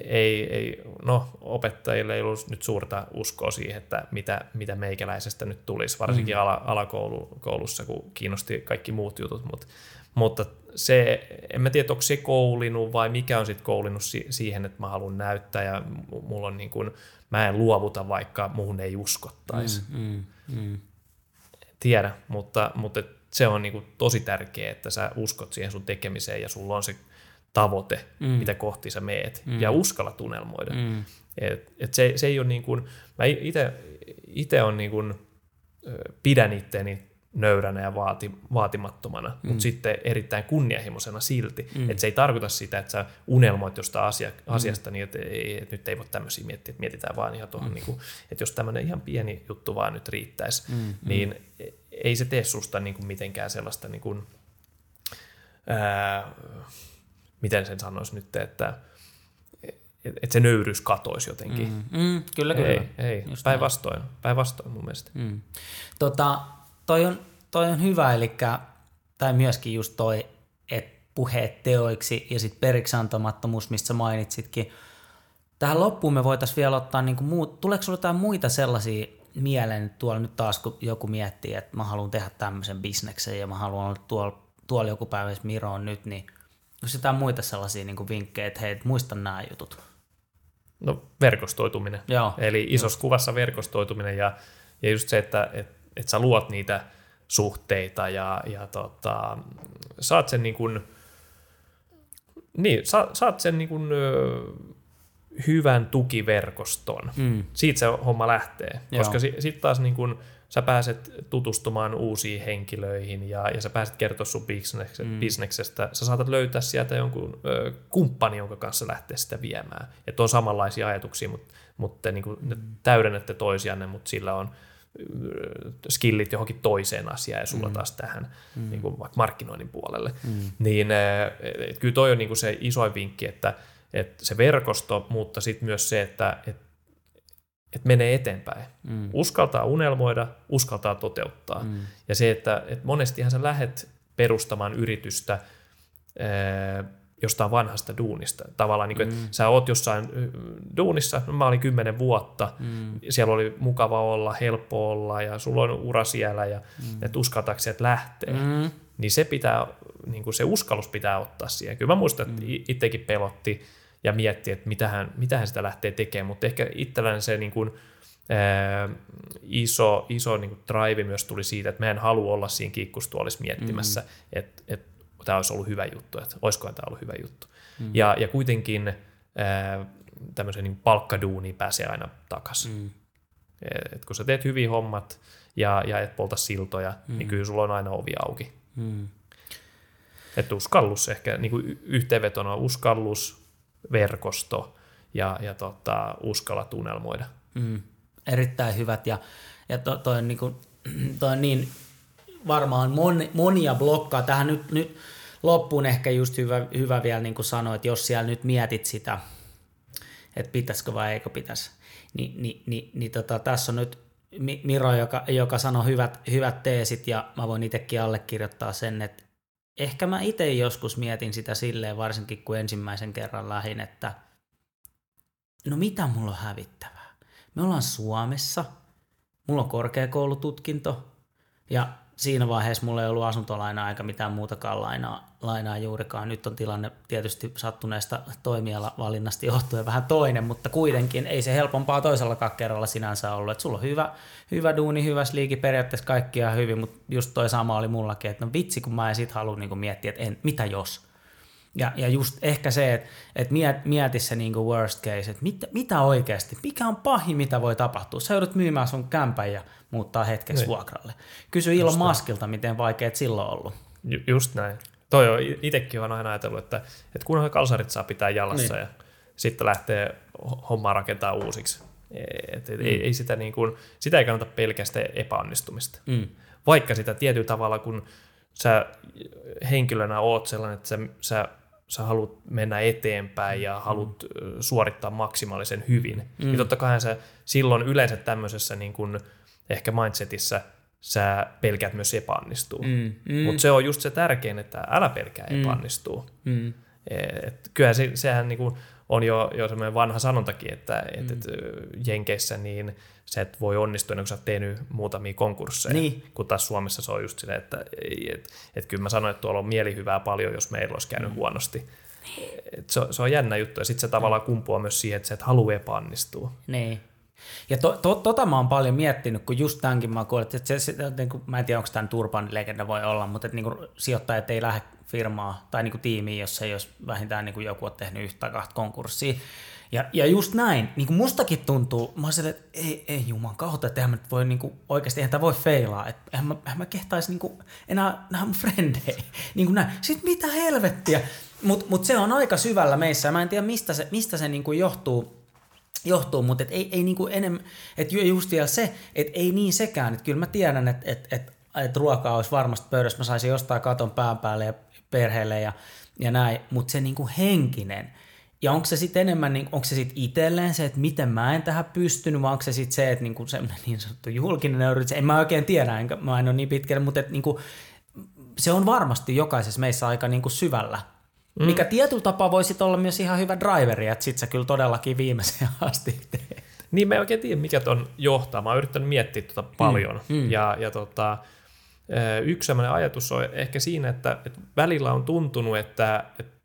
ei, ei, no opettajille ei ollut nyt suurta uskoa siihen, että mitä, mitä meikäläisestä nyt tulisi, varsinkin mm. ala, alakoulussa, kun kiinnosti kaikki muut jutut, mutta mutta se, en mä tiedä, onko se koulinut vai mikä on sitten koulinut si- siihen, että mä haluan näyttää ja mulla on niin kuin, mä en luovuta, vaikka muhun ei uskottaisi. Mm, mm, mm. Tiedä, mutta, mutta se on niin kuin tosi tärkeää, että sä uskot siihen sun tekemiseen ja sulla on se tavoite, mm. mitä kohti sä meet mm. ja uskalla tunnelmoida. Mm. Et, et se, se ei ole niin kuin, mä itse on niin kuin, pidän itteeni nöyränä ja vaati, vaatimattomana, mm. mutta sitten erittäin kunnianhimoisena silti. Mm. Että se ei tarkoita sitä, että sä unelmoit jostain asia, mm. asiasta niin, että, ei, että nyt ei voi tämmöisiä miettiä, että mietitään vaan ihan tuohon, mm. niin kuin, että jos tämmöinen ihan pieni juttu vaan nyt riittäisi, mm. niin ei se tee susta niin kuin mitenkään sellaista niin kuin, ää, miten sen sanoisi nyt, että et, et se nöyryys katoisi jotenkin. Mm, mm, kyllä, kyllä. Ei, ei. päinvastoin, päinvastoin mun mielestä. Mm. Tota, toi, on, toi on hyvä, eli tai myöskin just toi, että puheet teoiksi ja sitten periksantamattomuus, mistä sä mainitsitkin. Tähän loppuun me voitaisiin vielä ottaa, niin muut, tuleeko sinulla jotain muita sellaisia mieleen tuolla nyt taas, kun joku miettii, että mä haluan tehdä tämmöisen bisneksen ja mä haluan olla tuolla, tuolla joku päivä, Miro on nyt, niin jos jotain muita sellaisia niin vinkkejä, että hei, muista nämä jutut. No verkostoituminen. Joo, Eli isossa just. kuvassa verkostoituminen ja, ja just se, että et, et sä luot niitä suhteita ja, ja tota, saat sen niin kuin, niin, sa, saat sen niin kuin, ö, hyvän tukiverkoston. Mm. Siitä se homma lähtee, Joo. koska sitten sit taas niin kun, sä pääset tutustumaan uusiin henkilöihin ja, ja sä pääset kertoa sun bisneksestä, mm. bisneksestä. Sä saatat löytää sieltä jonkun ö, kumppani, jonka kanssa lähtee sitä viemään. Että on samanlaisia ajatuksia, mutta, mutta niin kuin, mm. ne täydennätte toisianne, mutta sillä on skillit johonkin toiseen asiaan ja sulla mm. taas tähän mm. niin kuin vaikka markkinoinnin puolelle. Mm. Niin et, kyllä toi on niin kuin se isoin vinkki, että – että se verkosto, mutta sitten myös se, että et, et menee eteenpäin. Mm. Uskaltaa unelmoida, uskaltaa toteuttaa. Mm. Ja se, että et monestihan sä lähet perustamaan yritystä ää, jostain vanhasta duunista. Tavallaan niin kuin, mm. että sä oot jossain duunissa, no mä olin kymmenen vuotta, mm. siellä oli mukava olla, helppo olla ja sulla on ura siellä ja mm. että uskaltaako sieltä lähteä. Mm. Niin se pitää, niin kuin se uskallus pitää ottaa siihen. Kyllä mä muistan, että mm. itsekin pelotti, ja miettiä, että mitähän, mitähän sitä lähtee tekemään, mutta ehkä itselläni se niin kuin, ää, iso, iso niin kuin drive myös tuli siitä, että mä en halua olla siinä kiikkustuolissa miettimässä, mm-hmm. että, että tämä olisi ollut hyvä juttu, että olisikohan tämä ollut hyvä juttu. Mm-hmm. Ja, ja kuitenkin ää, tämmöisen niin palkkaduuniin pääsee aina takaisin. Mm. Et kun sä teet hyvin hommat ja, ja et polta siltoja, mm. niin kyllä sulla on aina ovi auki. Mm. Että uskallus ehkä, niin kuin yhteenvetona uskallus, verkosto ja, ja tota, uskalla tunnelmoida. Mm, erittäin hyvät ja, ja to, toi, on niin kuin, toi on niin varmaan mon, monia blokkaa. Tähän nyt, nyt loppuun ehkä just hyvä, hyvä vielä niin kuin sanoa, että jos siellä nyt mietit sitä, että pitäisikö vai eikö pitäisi, niin, niin, niin, niin tota, tässä on nyt Miro, joka, joka sanoi hyvät, hyvät teesit ja mä voin itsekin allekirjoittaa sen, että ehkä mä itse joskus mietin sitä silleen, varsinkin kun ensimmäisen kerran lähin, että no mitä mulla on hävittävää? Me ollaan Suomessa, mulla on korkeakoulututkinto ja siinä vaiheessa mulla ei ollut asuntolainaa eikä mitään muutakaan lainaa, lainaa juurikaan. Nyt on tilanne tietysti sattuneesta toimialavalinnasta johtuen vähän toinen, mutta kuitenkin ei se helpompaa toisellakaan kerralla sinänsä ollut. Että sulla on hyvä, hyvä duuni, hyvä liiki, periaatteessa kaikkia hyvin, mutta just toi sama oli mullakin, että no vitsi kun mä en sit halua niin miettiä, että en, mitä jos. Ja, ja just ehkä se, että, että miet, mieti se niin kuin worst case, että mitä, mitä oikeasti, mikä on pahin, mitä voi tapahtua. Sä joudut myymään sun kämpän ja muuttaa hetkeksi niin. vuokralle. Kysy Ilon Maskilta, miten vaikeet silloin on ollut. Ju, just näin. Toi on, itsekin on aina ajatellut, että, että kunhan kalsarit saa pitää jalassa niin. ja sitten lähtee hommaa rakentaa uusiksi. Et, et, mm. ei, ei sitä, niin kuin, sitä ei kannata pelkästään epäonnistumista. Mm. Vaikka sitä tietyllä tavalla, kun sä henkilönä oot sellainen, että sä, sä sä haluat mennä eteenpäin ja haluat mm. suorittaa maksimaalisen hyvin, mm. niin totta kai sä silloin yleensä tämmöisessä niin kuin ehkä mindsetissä sä pelkäät myös epäonnistuu. Mm. Mm. Mutta se on just se tärkein, että älä pelkää mm. epäonnistuu. Mm. Et kyllä se, sehän niin kuin on jo, jo semmoinen vanha sanontakin, että mm. et, et, Jenkeissä niin se et voi onnistua ennen kuin sä oot tehnyt muutamia konkursseja, niin. kun taas Suomessa se on just silleen, että et, et kyllä mä sanoin, että tuolla on mielihyvää paljon, jos meillä olisi käynyt mm. huonosti. Et se, se on jännä juttu ja sitten se tavallaan kumpuaa myös siihen, että sä et halua epäonnistua. Niin. Ja to, to, tota mä oon paljon miettinyt, kun just tämänkin mä kuulin, että se, se, niin kuin, mä en tiedä, onko tämä Turban legenda voi olla, mutta että niin kuin, sijoittajat ei lähde firmaa tai niin kuin tiimiin, jos ei jos vähintään niin kuin joku on tehnyt yhtä tai kahta konkurssia. Ja, ja just näin, niin kuin mustakin tuntuu, mä oon että ei, ei juman kautta, että eihän mä voi niin kuin, oikeasti, eihän tämä voi feilaa, että eihän mä, eihän mä kehtaisi niin kuin, enää nähdä mun frendejä. Niin kuin näin. Sitten mitä helvettiä, mutta mut se on aika syvällä meissä. Ja mä en tiedä mistä se, mistä se niin kuin johtuu, johtuu, mutta et ei, ei niinku enemmän, että just vielä se, että ei niin sekään, että kyllä mä tiedän, että et, et, et ruokaa olisi varmasti pöydässä, mä saisin jostain katon pään päälle ja perheelle ja, ja näin, mutta se niinku henkinen, ja onko se sitten enemmän, niin, onko se sitten itselleen se, että miten mä en tähän pystynyt, vai onko se sitten se, että niinku semmoinen niin sanottu julkinen nöyryys, en mä oikein tiedä, enkä mä en ole niin pitkälle, mutta että niinku, se on varmasti jokaisessa meissä aika niinku syvällä. Mm. Mikä tietyllä tapaa voisi olla myös ihan hyvä driveri, että sit sä kyllä todellakin viimeiseen asti teet. Niin mä en oikein tiedä, mikä ton johtaa. Mä oon yrittänyt miettiä tota paljon. Mm. Mm. Ja, ja tota, yksi sellainen ajatus on ehkä siinä, että, että välillä on tuntunut, että, että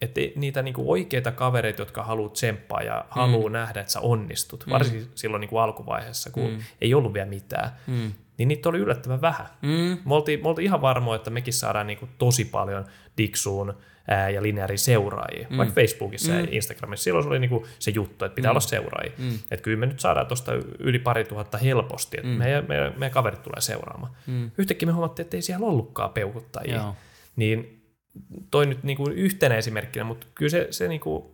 että niitä niinku oikeita kavereita, jotka haluaa tsemppaa ja mm. haluaa nähdä, että sä onnistut, mm. varsinkin silloin niinku alkuvaiheessa, kun mm. ei ollut vielä mitään, mm. niin niitä oli yllättävän vähän. Mm. Me, oltiin, me oltiin ihan varmoja, että mekin saadaan niinku tosi paljon Diksuun ää, ja lineaarin seuraajia, mm. vaikka Facebookissa mm. ja Instagramissa. Silloin se oli niinku se juttu, että pitää mm. olla seuraajia. Mm. Että kyllä me nyt saadaan tuosta yli pari tuhatta helposti, että mm. meidän, meidän, meidän kaverit tulee seuraamaan. Mm. Yhtäkkiä me huomattiin, että ei siellä ollutkaan peukuttajia. Joo. Niin toi nyt niin kuin yhtenä esimerkkinä, mutta kyllä se, se niin kuin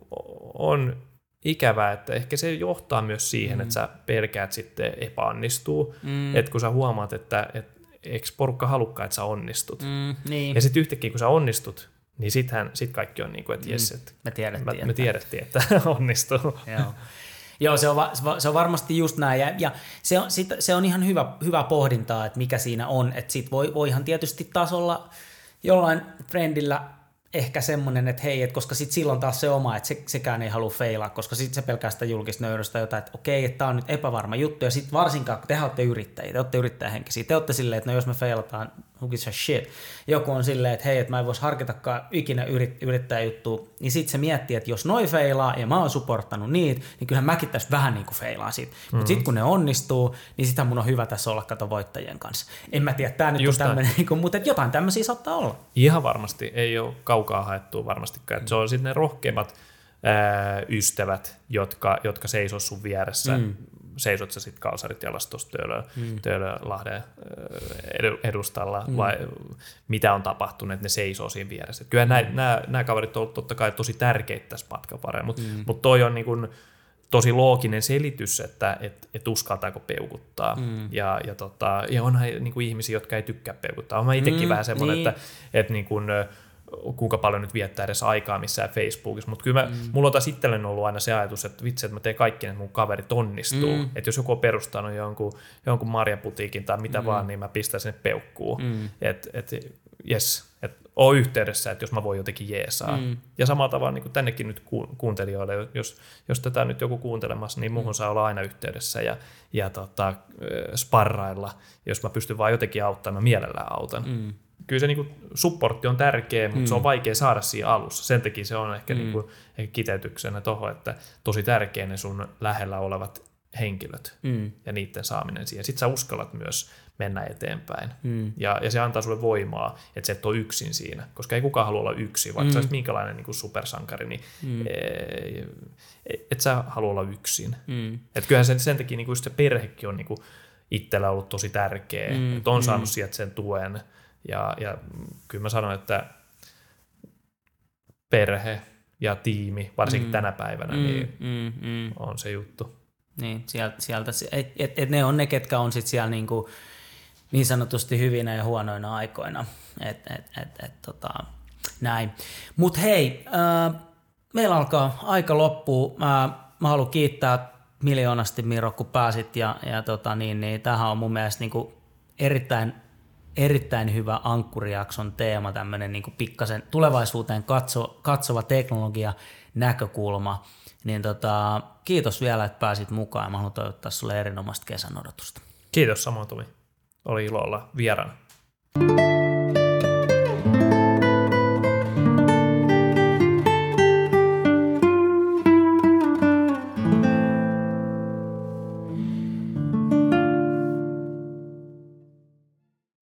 on ikävää, että ehkä se johtaa myös siihen, mm. että sä pelkäät sitten epäonnistuu, mm. että kun sä huomaat, että et, eikö porukka halukkaan, että sä onnistut. Mm, niin. Ja sitten yhtäkkiä, kun sä onnistut, niin sittenhän sit kaikki on niin kuin, että jes, mm. että me tiedettiin, me, että, me tiedettiin, että onnistuu. Joo. Joo, se on, va, se on varmasti just näin, ja, ja se, on, sit, se on ihan hyvä, hyvä pohdintaa, että mikä siinä on, että sit voi, voihan tietysti taas olla jollain friendillä ehkä semmoinen, että hei, että koska sit silloin taas se oma, että se, sekään ei halua feilaa, koska sitten se pelkästään julkista nöyrystä jotain, että okei, että tämä on nyt epävarma juttu, ja sitten varsinkaan, kun te olette yrittäjiä, te olette yrittäjähenkisiä, te olette silleen, että no jos me feilataan, who gives a shit. Joku on silleen, että hei, että mä en voisi harkitakaan ikinä yrit, yrittäjäjuttua, niin sitten se miettii, että jos noi feilaa ja mä oon supporttanut niitä, niin kyllähän mäkin tässä vähän niin kuin feilaan siitä. Mm-hmm. Mutta sitten kun ne onnistuu, niin sitä mun on hyvä tässä olla kato voittajien kanssa. En mä tiedä, tämä nyt Just on tämmöinen, niin mutta jotain tämmöisiä saattaa olla. Ihan varmasti, ei ole kaukaa haettua varmastikaan. Mm. Se on sitten ne rohkeimmat ää, ystävät, jotka, jotka seisoo sun vieressä. Mm seisot sä sitten kalsarit jalassa tuossa Töölö, mm. Töölölahden edustalla mm. vai mitä on tapahtunut, että ne seisoo siinä vieressä. Kyllä mm. nämä, nämä kaverit ovat totta kai tosi tärkeitä tässä matkan varrella, mutta mm. mut toi on niin kuin, tosi looginen selitys, että et, et uskaltaako peukuttaa. Mm. Ja, ja, tota, ja onhan niin kuin ihmisiä, jotka ei tykkää peukuttaa. Olen itsekin mm, vähän semmoinen, niin. että, että niin kuin, kuinka paljon nyt viettää edes aikaa missään Facebookissa, mutta kyllä mä, mm. mulla on taas itselleni ollut aina se ajatus, että vitsi, että mä teen kaikki, että mun kaverit onnistuu. Mm. Että jos joku on perustanut jonkun, jonkun marjaputiikin tai mitä mm. vaan, niin mä pistän sinne peukkuun. Mm. Että et, jes, että oo yhteydessä, että jos mä voin jotenkin jeesaa. Mm. Ja samalla tavalla niin kuin tännekin nyt kuuntelijoille, jos, jos tätä nyt joku kuuntelemassa, niin muuhun mm. saa olla aina yhteydessä ja, ja tota, sparrailla. Jos mä pystyn vaan jotenkin auttamaan, mä mielellään autan. Mm kyllä se niin supportti on tärkeä, mutta mm. se on mm. vaikea saada siinä alussa. Sen takia se on ehkä, mm. niin kuin, ehkä kiteytyksenä tuohon, että tosi tärkeä ne sun lähellä olevat henkilöt mm. ja niiden saaminen siihen. Sitten sä uskallat myös mennä eteenpäin. Mm. Ja, ja se antaa sulle voimaa, että sä et ole yksin siinä, koska ei kukaan halua olla yksin, vaikka mm. sä olisit minkälainen niin supersankari, niin mm. et, et sä halua olla yksin. Mm. Et kyllähän sen, sen takia niin kuin se perhekin on niin kuin itsellä ollut tosi tärkeä, mm. että on mm. saanut sieltä sen tuen, ja, ja kyllä mä sanon, että perhe ja tiimi, varsinkin mm. tänä päivänä, mm, niin mm, mm. on se juttu. Niin, sieltä, sieltä et, et, et ne on ne, ketkä on sit siellä niinku, niin sanotusti hyvinä ja huonoina aikoina. Et, et, et, et, tota, näin. Mutta hei, äh, meillä alkaa aika loppua. Mä, mä haluan kiittää miljoonasti Miro, kun pääsit ja, ja tota, niin, niin, tämähän on mun mielestä niinku erittäin erittäin hyvä ankkurijakson teema, tämmöinen niin pikkasen tulevaisuuteen katso, katsova teknologia näkökulma. Niin tota, kiitos vielä, että pääsit mukaan. Mä haluan toivottaa sulle erinomaista kesän odotusta. Kiitos samoin Tomi. Oli ilo olla vieraana.